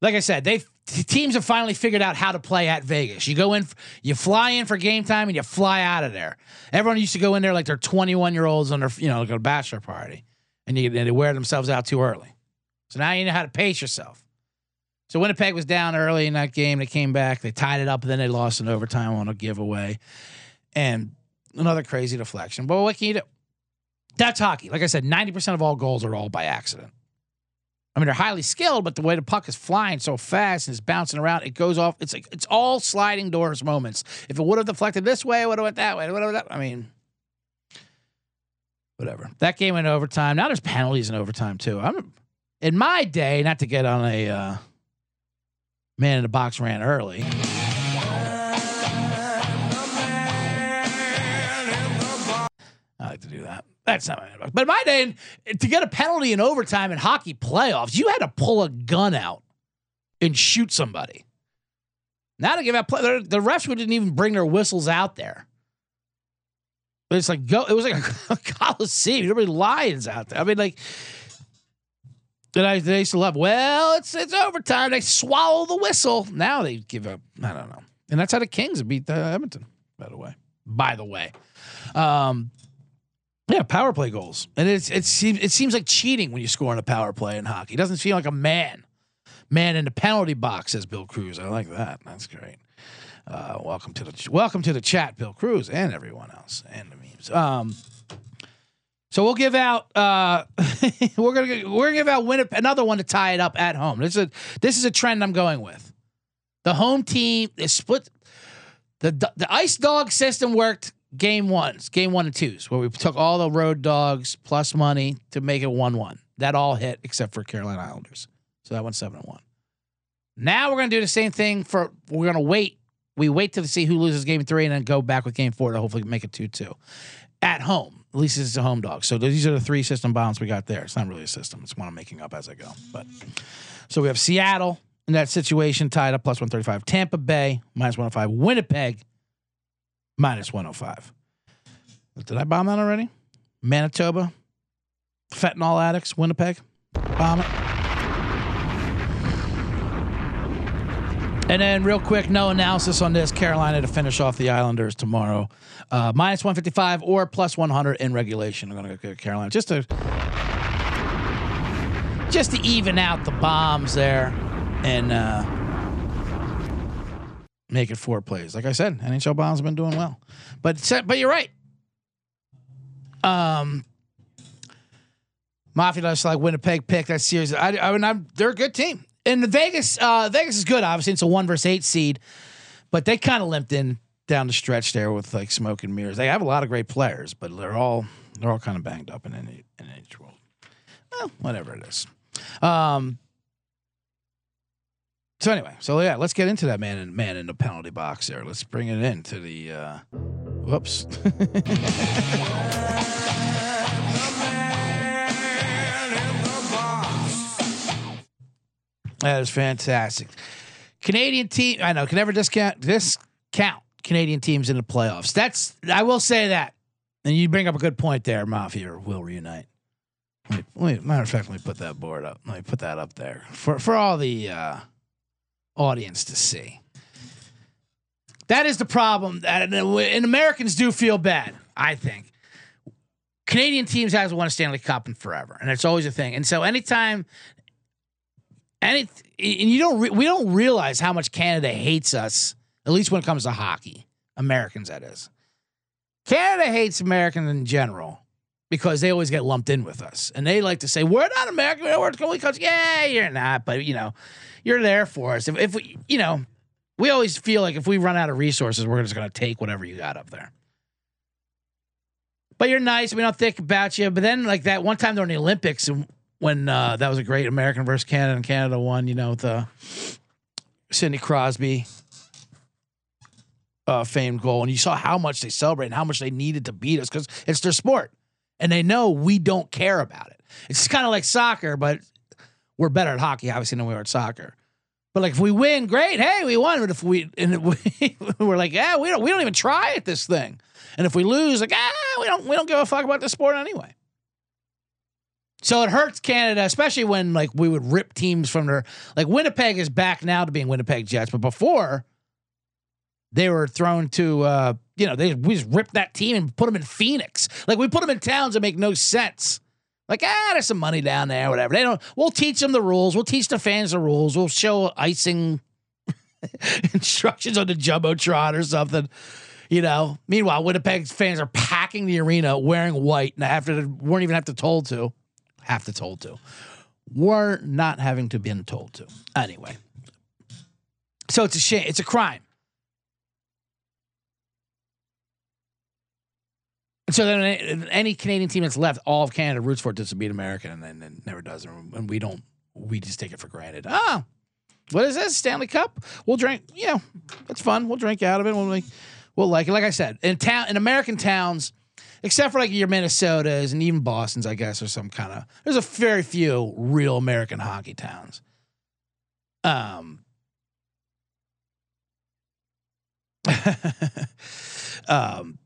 like I said, they teams have finally figured out how to play at Vegas. You go in, you fly in for game time, and you fly out of there. Everyone used to go in there like they're 21 year olds on their, you know, like a bachelor party, and, you, and they wear themselves out too early. So now you know how to pace yourself. So Winnipeg was down early in that game. They came back, they tied it up, and then they lost in overtime on a giveaway, and another crazy deflection. But what can you do? That's hockey. Like I said, 90% of all goals are all by accident. I mean, they're highly skilled, but the way the puck is flying so fast and it's bouncing around, it goes off. It's like it's all sliding doors moments. If it would have deflected this way, it would have went that way. Whatever that. I mean, whatever. That game went overtime. Now there's penalties in overtime too. I'm in my day, not to get on a uh, man in the box ran early. I like to do that. That's not my But my day, to get a penalty in overtime in hockey playoffs, you had to pull a gun out and shoot somebody. Now to give out play, the refs didn't even bring their whistles out there. But it's like go. It was like a [laughs] coliseum. Everybody lions out there. I mean, like that I they used to love. Well, it's it's overtime. They swallow the whistle. Now they give up. I don't know. And that's how the Kings beat the Edmonton. By the way. By the way. Um, yeah, power play goals, and it's it's it seems like cheating when you score on a power play in hockey. It doesn't feel like a man, man in the penalty box, says Bill Cruz. I like that. That's great. Uh, welcome to the welcome to the chat, Bill Cruz, and everyone else, and the memes. Um, so we'll give out. Uh, [laughs] we're gonna we're gonna give out Winnipeg, another one to tie it up at home. This is a this is a trend I'm going with. The home team is split. The the ice dog system worked game ones, game one and twos, where we took all the road dogs plus money to make it one one. That all hit except for Carolina Islanders. So that went seven and one. Now we're gonna do the same thing for we're gonna wait. We wait to see who loses game three and then go back with game four to hopefully make it two two. At home. At least it's a home dog. So these are the three system bounds we got there. It's not really a system. It's one I'm making up as I go. But so we have Seattle in that situation tied up plus 135. Tampa Bay minus 105. Winnipeg minus 105. Did I bomb that already? Manitoba, fentanyl addicts, Winnipeg, bomb it. And then, real quick, no analysis on this. Carolina to finish off the Islanders tomorrow, uh, minus 155 or plus 100 in regulation. I'm going to go Carolina just to just to even out the bombs there and uh, make it four plays. Like I said, NHL bombs have been doing well, but but you're right. Um, Mafia does like Winnipeg pick that series. I, I mean, I'm, they're a good team. And the Vegas, uh, Vegas is good. Obviously, it's a one versus eight seed, but they kind of limped in down the stretch there with like smoke and mirrors. They have a lot of great players, but they're all they're all kind of banged up in any in each world. Well, whatever it is. Um, so anyway, so yeah, let's get into that man and man in the penalty box there. Let's bring it into the uh whoops. [laughs] that is fantastic. Canadian team, I know, can never discount discount Canadian teams in the playoffs. That's I will say that. And you bring up a good point there, Mafia will reunite. Wait, wait, matter of fact, let me put that board up. Let me put that up there for for all the uh audience to see. That is the problem. That and Americans do feel bad. I think Canadian teams hasn't won a Stanley Cup in forever, and it's always a thing. And so anytime it and you don't re- we don't realize how much Canada hates us. At least when it comes to hockey, Americans that is. Canada hates Americans in general because they always get lumped in with us, and they like to say we're not American. We're only country. Yeah, you're not, but you know, you're there for us. If, if we, you know, we always feel like if we run out of resources, we're just going to take whatever you got up there. But you're nice. We don't think about you. But then, like that one time during the Olympics, when uh, that was a great American versus Canada, and Canada won. You know, with the Sidney Crosby uh, famed goal, and you saw how much they celebrate and how much they needed to beat us because it's their sport, and they know we don't care about it. It's kind of like soccer, but we're better at hockey, obviously, than we are at soccer. But like if we win, great. Hey, we won. But if we and [laughs] we, we're like, yeah, we don't we don't even try at this thing. And if we lose, like, ah, we don't we don't give a fuck about the sport anyway. So it hurts Canada, especially when like we would rip teams from their like Winnipeg is back now to being Winnipeg Jets, but before they were thrown to uh, you know, they we just ripped that team and put them in Phoenix. Like we put them in towns that make no sense. Like, ah, there's some money down there, whatever. They don't we'll teach them the rules. We'll teach the fans the rules. We'll show icing [laughs] instructions on the Jumbotron or something. You know, meanwhile, Winnipeg fans are packing the arena wearing white and after weren't even have to told to, have to told to, were not having to been told to. Anyway, so it's a shame. It's a crime. So then, any Canadian team that's left, all of Canada roots for it to beat America, and then never does, and we don't. We just take it for granted. Ah, what is this Stanley Cup? We'll drink. Yeah, it's fun. We'll drink out of it. We'll like, we'll like it. Like I said, in town, in American towns, except for like your Minnesotas and even Boston's, I guess, or some kind of. There's a very few real American hockey towns. Um. [laughs] um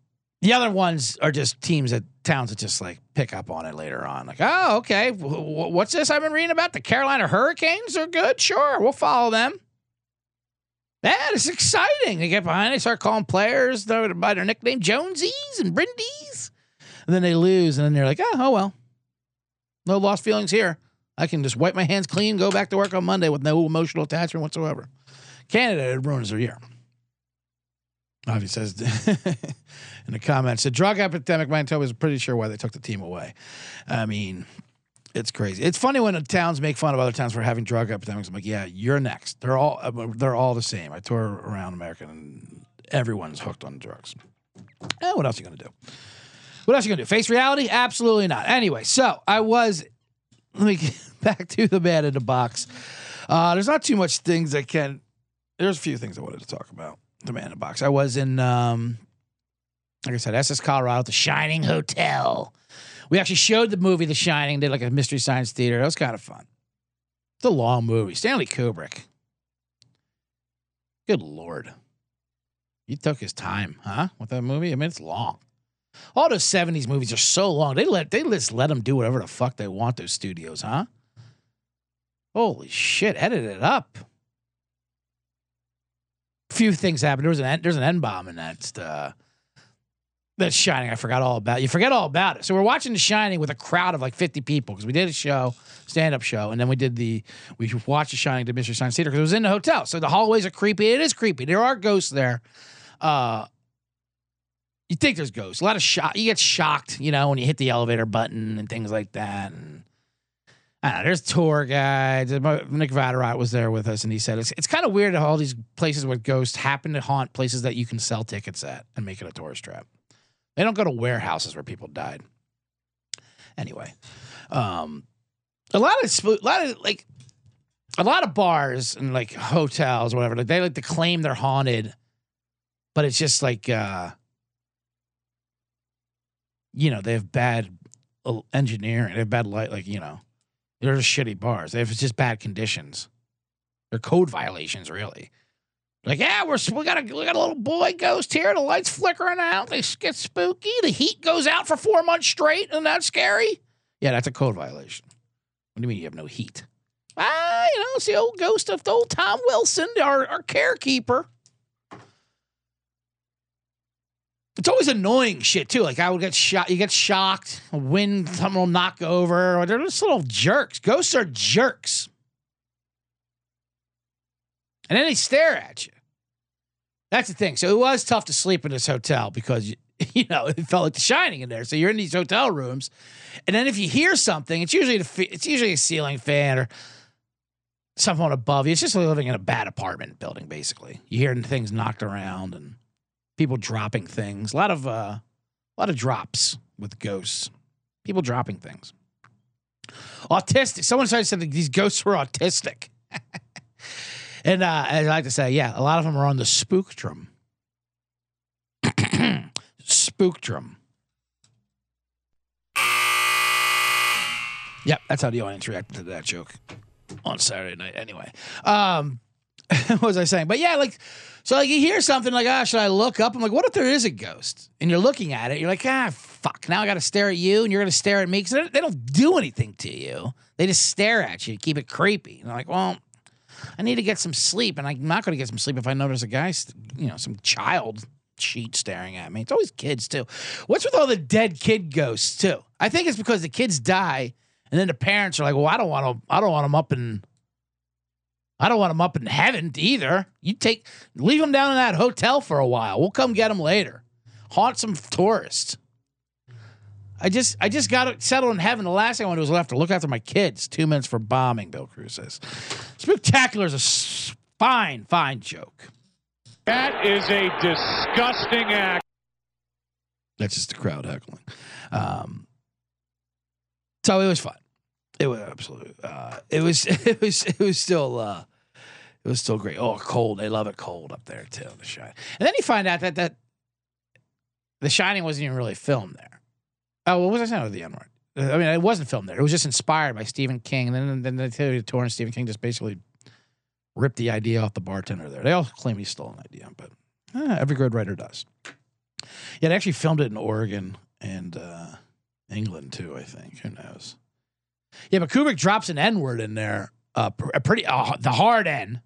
the other ones are just teams that towns that just like pick up on it later on. Like, oh, okay, w- what's this I've been reading about? The Carolina Hurricanes are good. Sure, we'll follow them. Man, it's exciting. They get behind, they start calling players by their nickname Jonesies and Brindies. And then they lose, and then they're like, oh, oh well. No lost feelings here. I can just wipe my hands clean, go back to work on Monday with no emotional attachment whatsoever. Canada, ruins their year. Avi says [laughs] in the comments, the drug epidemic, Manitoba is pretty sure why they took the team away. I mean, it's crazy. It's funny when towns make fun of other towns for having drug epidemics. I'm like, yeah, you're next. They're all they're all the same. I tour around America and everyone's hooked on drugs. Eh, what else are you gonna do? What else are you gonna do? Face reality? Absolutely not. Anyway, so I was. Let me get [laughs] back to the man in the box. Uh, there's not too much things I can. There's a few things I wanted to talk about the man in the box. I was in, um, like I said, Estes Colorado, the Shining Hotel. We actually showed the movie The Shining, did like a mystery science theater. That was kind of fun. It's a long movie. Stanley Kubrick. Good lord. He took his time, huh? With that movie? I mean, it's long. All those 70s movies are so long. They let they just let them do whatever the fuck they want, those studios, huh? Holy shit, edit it up few things happened. There was an there's an N bomb in that uh, that Shining. I forgot all about. You forget all about it. So we're watching The Shining with a crowd of like 50 people because we did a show, stand up show, and then we did the we watched The Shining to Mystery Science Theater because it was in the hotel. So the hallways are creepy. It is creepy. There are ghosts there. Uh, you think there's ghosts. A lot of shock. You get shocked, you know, when you hit the elevator button and things like that. And know, there's tour guides. Nick Vatterott was there with us, and he said it's it's kind of weird how all these places with ghosts happen to haunt places that you can sell tickets at and make it a tourist trap. They don't go to warehouses where people died. Anyway, um, a lot of a lot of like a lot of bars and like hotels or whatever. Like they like to claim they're haunted, but it's just like uh, you know they have bad uh, engineering. They have bad light. Like you know they're just shitty bars. They have just bad conditions. They're code violations, really. Like, yeah, we're we got a we got a little boy ghost here. The lights flickering out. They get spooky. The heat goes out for four months straight, and that's scary. Yeah, that's a code violation. What do you mean you have no heat? Ah, you know, it's the old ghost of old Tom Wilson, our our carekeeper. It's always annoying shit too. Like I would get shot, you get shocked, a wind, something will knock over. They're just little jerks. Ghosts are jerks. and then they stare at you. That's the thing. So it was tough to sleep in this hotel because [laughs] you, know it felt like The Shining in there. So you're in these hotel rooms, and then if you hear something, it's usually it's usually a ceiling fan or something above you. It's just like living in a bad apartment building, basically. You hear things knocked around and people dropping things. A lot of uh, a lot of drops with ghosts. People dropping things. Autistic. Someone said that these ghosts were autistic. [laughs] and uh, I like to say, yeah, a lot of them are on the spooktrum. [clears throat] spooktrum. Yep, that's how the audience reacted to that joke on Saturday night. Anyway, um, [laughs] what was I saying? But yeah, like, so like you hear something like, ah, should I look up? I'm like, what if there is a ghost? And you're looking at it, you're like, ah, fuck. Now I got to stare at you, and you're gonna stare at me because they, don't do anything to you. They just stare at you to keep it creepy. And I'm like, well, I need to get some sleep, and I'm not gonna get some sleep if I notice a guy, you know, some child cheat staring at me. It's always kids too. What's with all the dead kid ghosts too? I think it's because the kids die and then the parents are like, "Well, I don't want to. I don't want them up in. I don't want them up in heaven either. You take, leave them down in that hotel for a while. We'll come get them later. Haunt some tourists. I just, I just got to settle in heaven. The last thing I want to do is left to look after my kids. Two minutes for bombing. Bill Cruz says, "Spectacular is a fine, fine joke." That is a disgusting act. That's just the crowd heckling. Um, so it was fun. It was absolutely. Uh, it was. [laughs] It was. It was still. Uh, it was still great. Oh, cold. They love it cold up there too. The Shining. And then you find out that that The Shining wasn't even really filmed there. Oh, what was I saying with the N word? I mean, it wasn't filmed there. It was just inspired by Stephen King. And then then they tell you the tour and Stephen King just basically ripped the idea off the bartender there. They all claim he stole an idea, but eh, every good writer does. Yeah, they actually filmed it in Oregon and uh, England too. I think. Who knows? Yeah, but Kubrick drops an N word in there, uh, a pretty uh, the hard N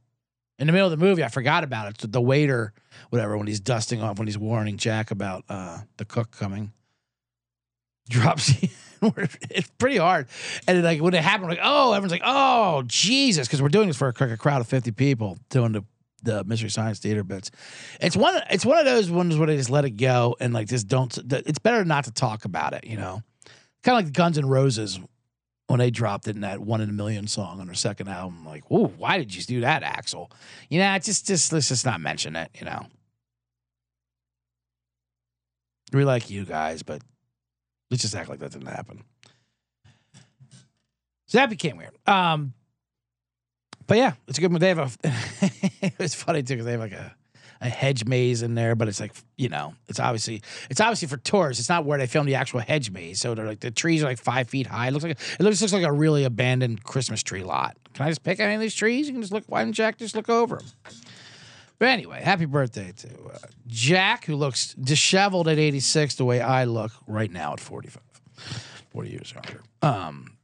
in the middle of the movie. I forgot about it. The waiter, whatever, when he's dusting off, when he's warning Jack about uh, the cook coming, [laughs] drops. it's pretty hard, and then, like when it happened, like oh, everyone's like oh Jesus, because we're doing this for a, a crowd of fifty people doing the the mystery science theater bits. It's one. It's one of those ones where they just let it go and like just don't. It's better not to talk about it. You know, kind of like Guns N' Roses when they dropped it in that one in a million song on their second album. Like, whoa, why did you do that, Axl? You know, just just let's just not mention it. You know, we like you guys, but let's just act like that didn't happen. So that became weird. Um, but yeah, it's a good one. They have a. [laughs] it's funny too because they have like a a hedge maze in there, but it's like you know, it's obviously it's obviously for tourists. It's not where they filmed the actual hedge maze. So they're like the trees are like five feet high. It looks like it looks looks like a really abandoned Christmas tree lot. Can I just pick any of these trees? You can just look. Why didn't Jack just look over them? But anyway, happy birthday to uh, Jack, who looks disheveled at 86, the way I look right now at 45, 40 years younger. Um,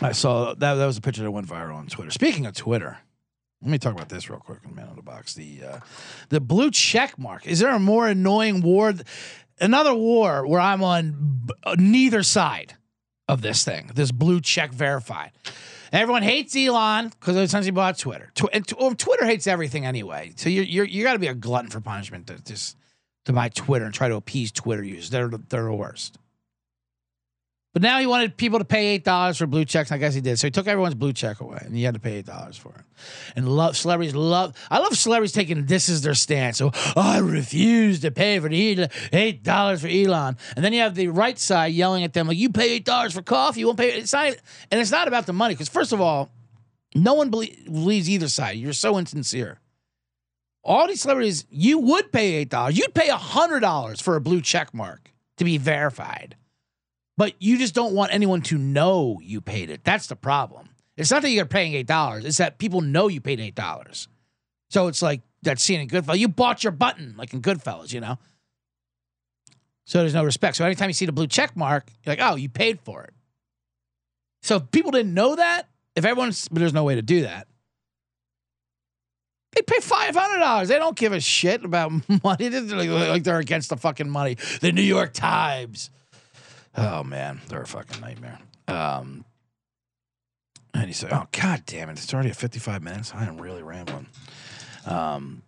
I saw that that was a picture that went viral on Twitter. Speaking of Twitter, let me talk about this real quick. Man on the box. The uh, the blue check mark. Is there a more annoying war? Another war where I'm on b- uh, neither side of this thing. This blue check verified. Everyone hates Elon because of since he bought Twitter. Tw- and t- well, Twitter hates everything anyway. So you you you got to be a glutton for punishment to just to buy Twitter and try to appease Twitter users. They're they're the worst. But now he wanted people to pay eight dollars for blue checks. I guess he did. So he took everyone's blue check away, and you had to pay eight dollars for it. And love celebrities love. I love celebrities taking this as their stance. So oh, I refuse to pay for the eight dollars for Elon. And then you have the right side yelling at them like, "You pay eight dollars for coffee. You won't pay." It's not, and it's not about the money because first of all, no one believes either side. You're so insincere. All these celebrities, you would pay eight dollars. You'd pay a hundred dollars for a blue check mark to be verified. But you just don't want anyone to know you paid it. That's the problem. It's not that you're paying eight dollars; it's that people know you paid eight dollars. So it's like that scene in Goodfellas. You bought your button, like in Goodfellas, you know. So there's no respect. So anytime you see the blue check mark, you're like, oh, you paid for it. So if people didn't know that, if everyone's, but there's no way to do that. They pay five hundred dollars. They don't give a shit about [laughs] money. Like they're against the fucking money. The New York Times. Oh man, they're a fucking nightmare. Um. 96. Oh, god damn it. It's already at 55 minutes. I am really rambling. Um,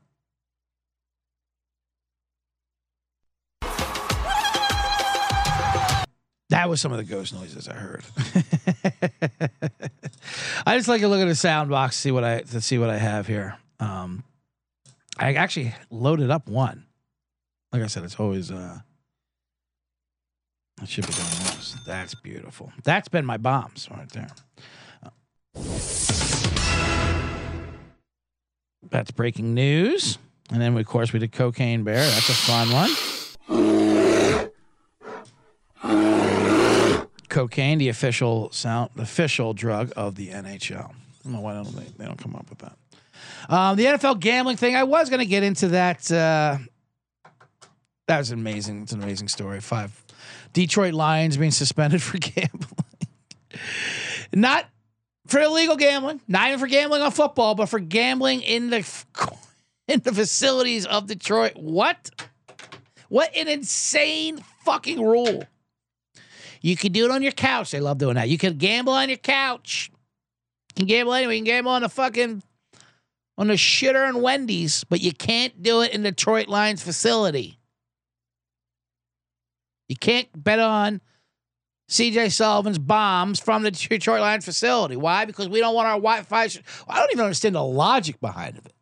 that was some of the ghost noises I heard. [laughs] I just like to look at the sound box, see what I to see what I have here. Um, I actually loaded up one. Like I said, it's always uh, it should be doing this. That's beautiful. That's been my bombs right there. That's breaking news. And then, of course, we did Cocaine Bear. That's a fun one. Cocaine, the official sound, the official drug of the NHL. I don't know why don't they, they don't come up with that. Um, the NFL gambling thing. I was going to get into that. Uh, that was amazing. It's an amazing story. Five Detroit Lions being suspended [laughs] for gambling. Not for illegal gambling, not even for gambling on football, but for gambling in the [laughs] in the facilities of Detroit. What? What an insane fucking rule. You can do it on your couch. They love doing that. You can gamble on your couch. You can gamble anywhere. You can gamble on the fucking on the shitter and Wendy's, but you can't do it in Detroit Lions facility. You can't bet on CJ Sullivan's bombs from the Detroit Lions facility. Why? Because we don't want our Wi-Fi. Sh- I don't even understand the logic behind it.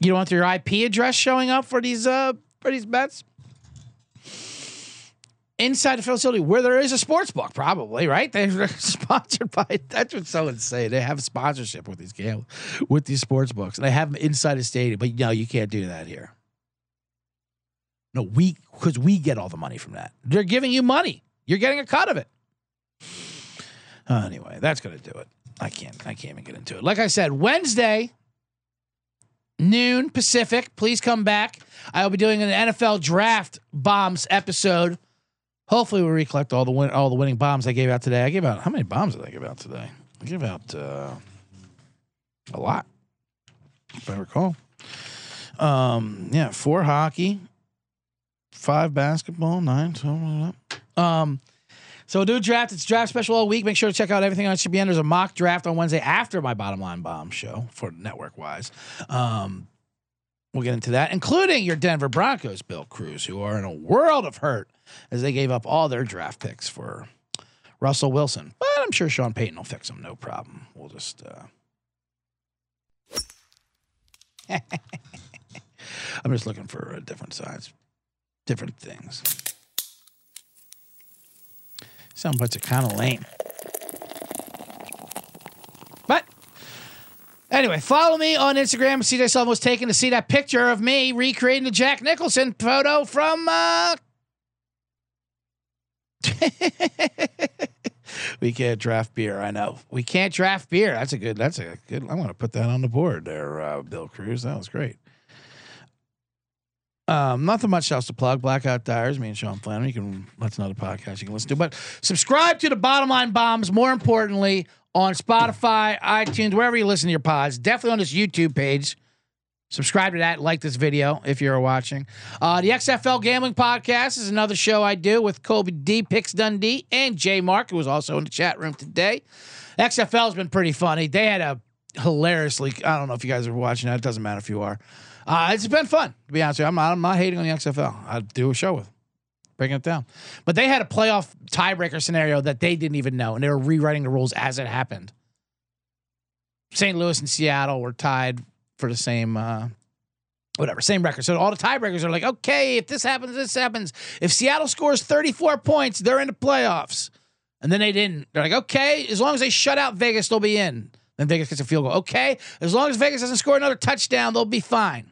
You don't want your IP address showing up for these uh for these bets inside the facility where there is a sports book, probably right. [laughs] They're sponsored by. That's what's so insane. They have sponsorship with these game with these sports books, and they have them inside the stadium. But no, you can't do that here. No, we because we get all the money from that. They're giving you money. You're getting a cut of it. Anyway, that's gonna do it. I can't. I can't even get into it. Like I said, Wednesday, noon Pacific. Please come back. I will be doing an NFL draft bombs episode. Hopefully, we recollect all the win- all the winning bombs I gave out today. I gave out how many bombs did I give out today? I gave out uh, a lot, if I recall. Um, yeah, four hockey, five basketball, nine, 12, um, so do draft. It's draft special all week. Make sure to check out everything on CBN. There's a mock draft on Wednesday after my bottom line bomb show for network wise. Um, we'll get into that, including your Denver Broncos, Bill Cruz, who are in a world of hurt as they gave up all their draft picks for Russell Wilson. But I'm sure Sean Payton will fix them, no problem. We'll just. Uh... [laughs] I'm just looking for a different size, different things. Some parts are kind of lame. But anyway, follow me on Instagram. CJ Sullivan was taken to see that picture of me recreating the Jack Nicholson photo from. Uh... [laughs] we can't draft beer. I know we can't draft beer. That's a good. That's a good. I want to put that on the board there, uh, Bill Cruz. That was great. Um, nothing much else to plug. Blackout Tires, me and Sean Flannery. You can that's another podcast you can listen to. But subscribe to the Bottom Line Bombs. More importantly, on Spotify, iTunes, wherever you listen to your pods. Definitely on this YouTube page. Subscribe to that. Like this video if you're watching. Uh, the XFL Gambling Podcast is another show I do with Kobe D, Picks Dundee, and Jay Mark, who was also in the chat room today. XFL has been pretty funny. They had a hilariously. I don't know if you guys are watching that. It doesn't matter if you are. Uh, it's been fun, to be honest with you. I'm not, I'm not hating on the XFL. I'd do a show with breaking it down. But they had a playoff tiebreaker scenario that they didn't even know, and they were rewriting the rules as it happened. St. Louis and Seattle were tied for the same, uh, whatever, same record. So all the tiebreakers are like, okay, if this happens, this happens. If Seattle scores 34 points, they're in the playoffs. And then they didn't. They're like, okay, as long as they shut out Vegas, they'll be in. Then Vegas gets a field goal. Okay, as long as Vegas doesn't score another touchdown, they'll be fine.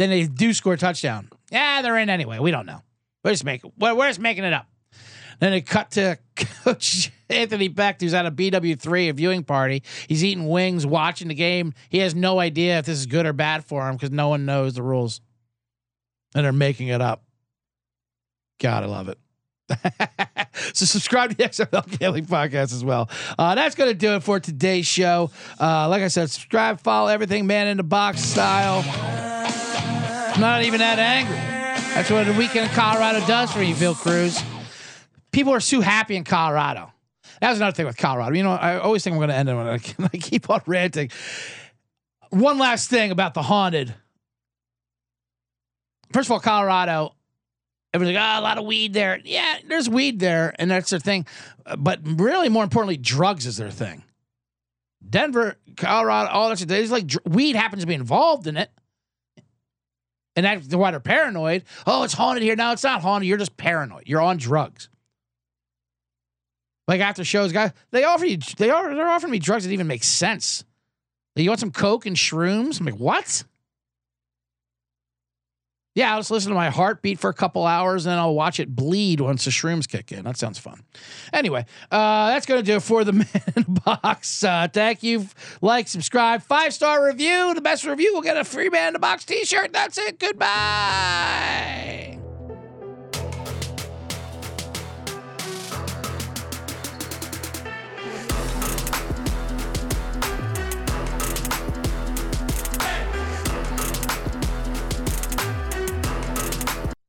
Then they do score a touchdown. Yeah, they're in anyway. We don't know. We're just making we're, we're just making it up. Then they cut to [laughs] Coach Anthony Becht, who's at a BW3, a viewing party. He's eating wings, watching the game. He has no idea if this is good or bad for him because no one knows the rules. And they're making it up. God, I love it. [laughs] so subscribe to the XFL Gambling Podcast as well. Uh, that's going to do it for today's show. Uh, like I said, subscribe, follow everything, man in the box style. I'm not even that angry. That's what a weekend in Colorado does for you, Bill Cruz. people are too happy in Colorado. That was another thing with Colorado. You know, I always think I'm going to end it when [laughs] I, I keep on ranting. One last thing about the haunted. First of all, Colorado, everyone's like, oh, a lot of weed there. Yeah, there's weed there, and that's their thing. But really, more importantly, drugs is their thing. Denver, Colorado, all that shit. There's like weed happens to be involved in it. And that's why they're paranoid. Oh, it's haunted here. No, it's not haunted. You're just paranoid. You're on drugs. Like after shows, guys, they offer you they are they're offering me drugs that even make sense. You want some coke and shrooms? I'm like, what? Yeah, I'll just listen to my heartbeat for a couple hours and then I'll watch it bleed once the shrooms kick in. That sounds fun. Anyway, uh, that's going to do it for the [laughs] man box. Uh, thank you. Like, subscribe, five star review. The best review will get a free man in the box t shirt. That's it. Goodbye.